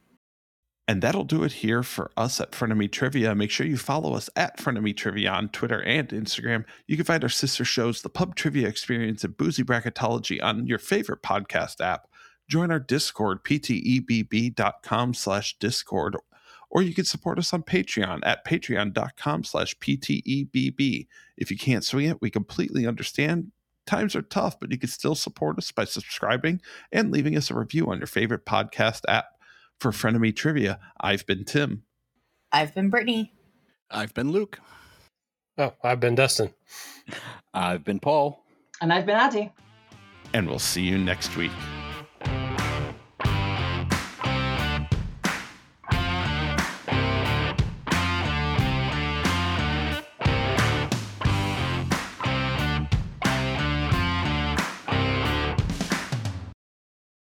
[SPEAKER 1] And that'll do it here for us at Frenemy Trivia. Make sure you follow us at Frenemy Trivia on Twitter and Instagram. You can find our sister shows, The Pub Trivia Experience and Boozy Bracketology on your favorite podcast app. Join our Discord, ptebb.com slash Discord, or you can support us on Patreon at patreon.com slash ptebb. If you can't swing it, we completely understand. Times are tough, but you can still support us by subscribing and leaving us a review on your favorite podcast app. For Frenemy Trivia, I've been Tim.
[SPEAKER 6] I've been Brittany.
[SPEAKER 2] I've been Luc.
[SPEAKER 3] Oh, I've been Dustin.
[SPEAKER 8] I've been Paul.
[SPEAKER 5] And I've been Addy.
[SPEAKER 1] And we'll see you next week.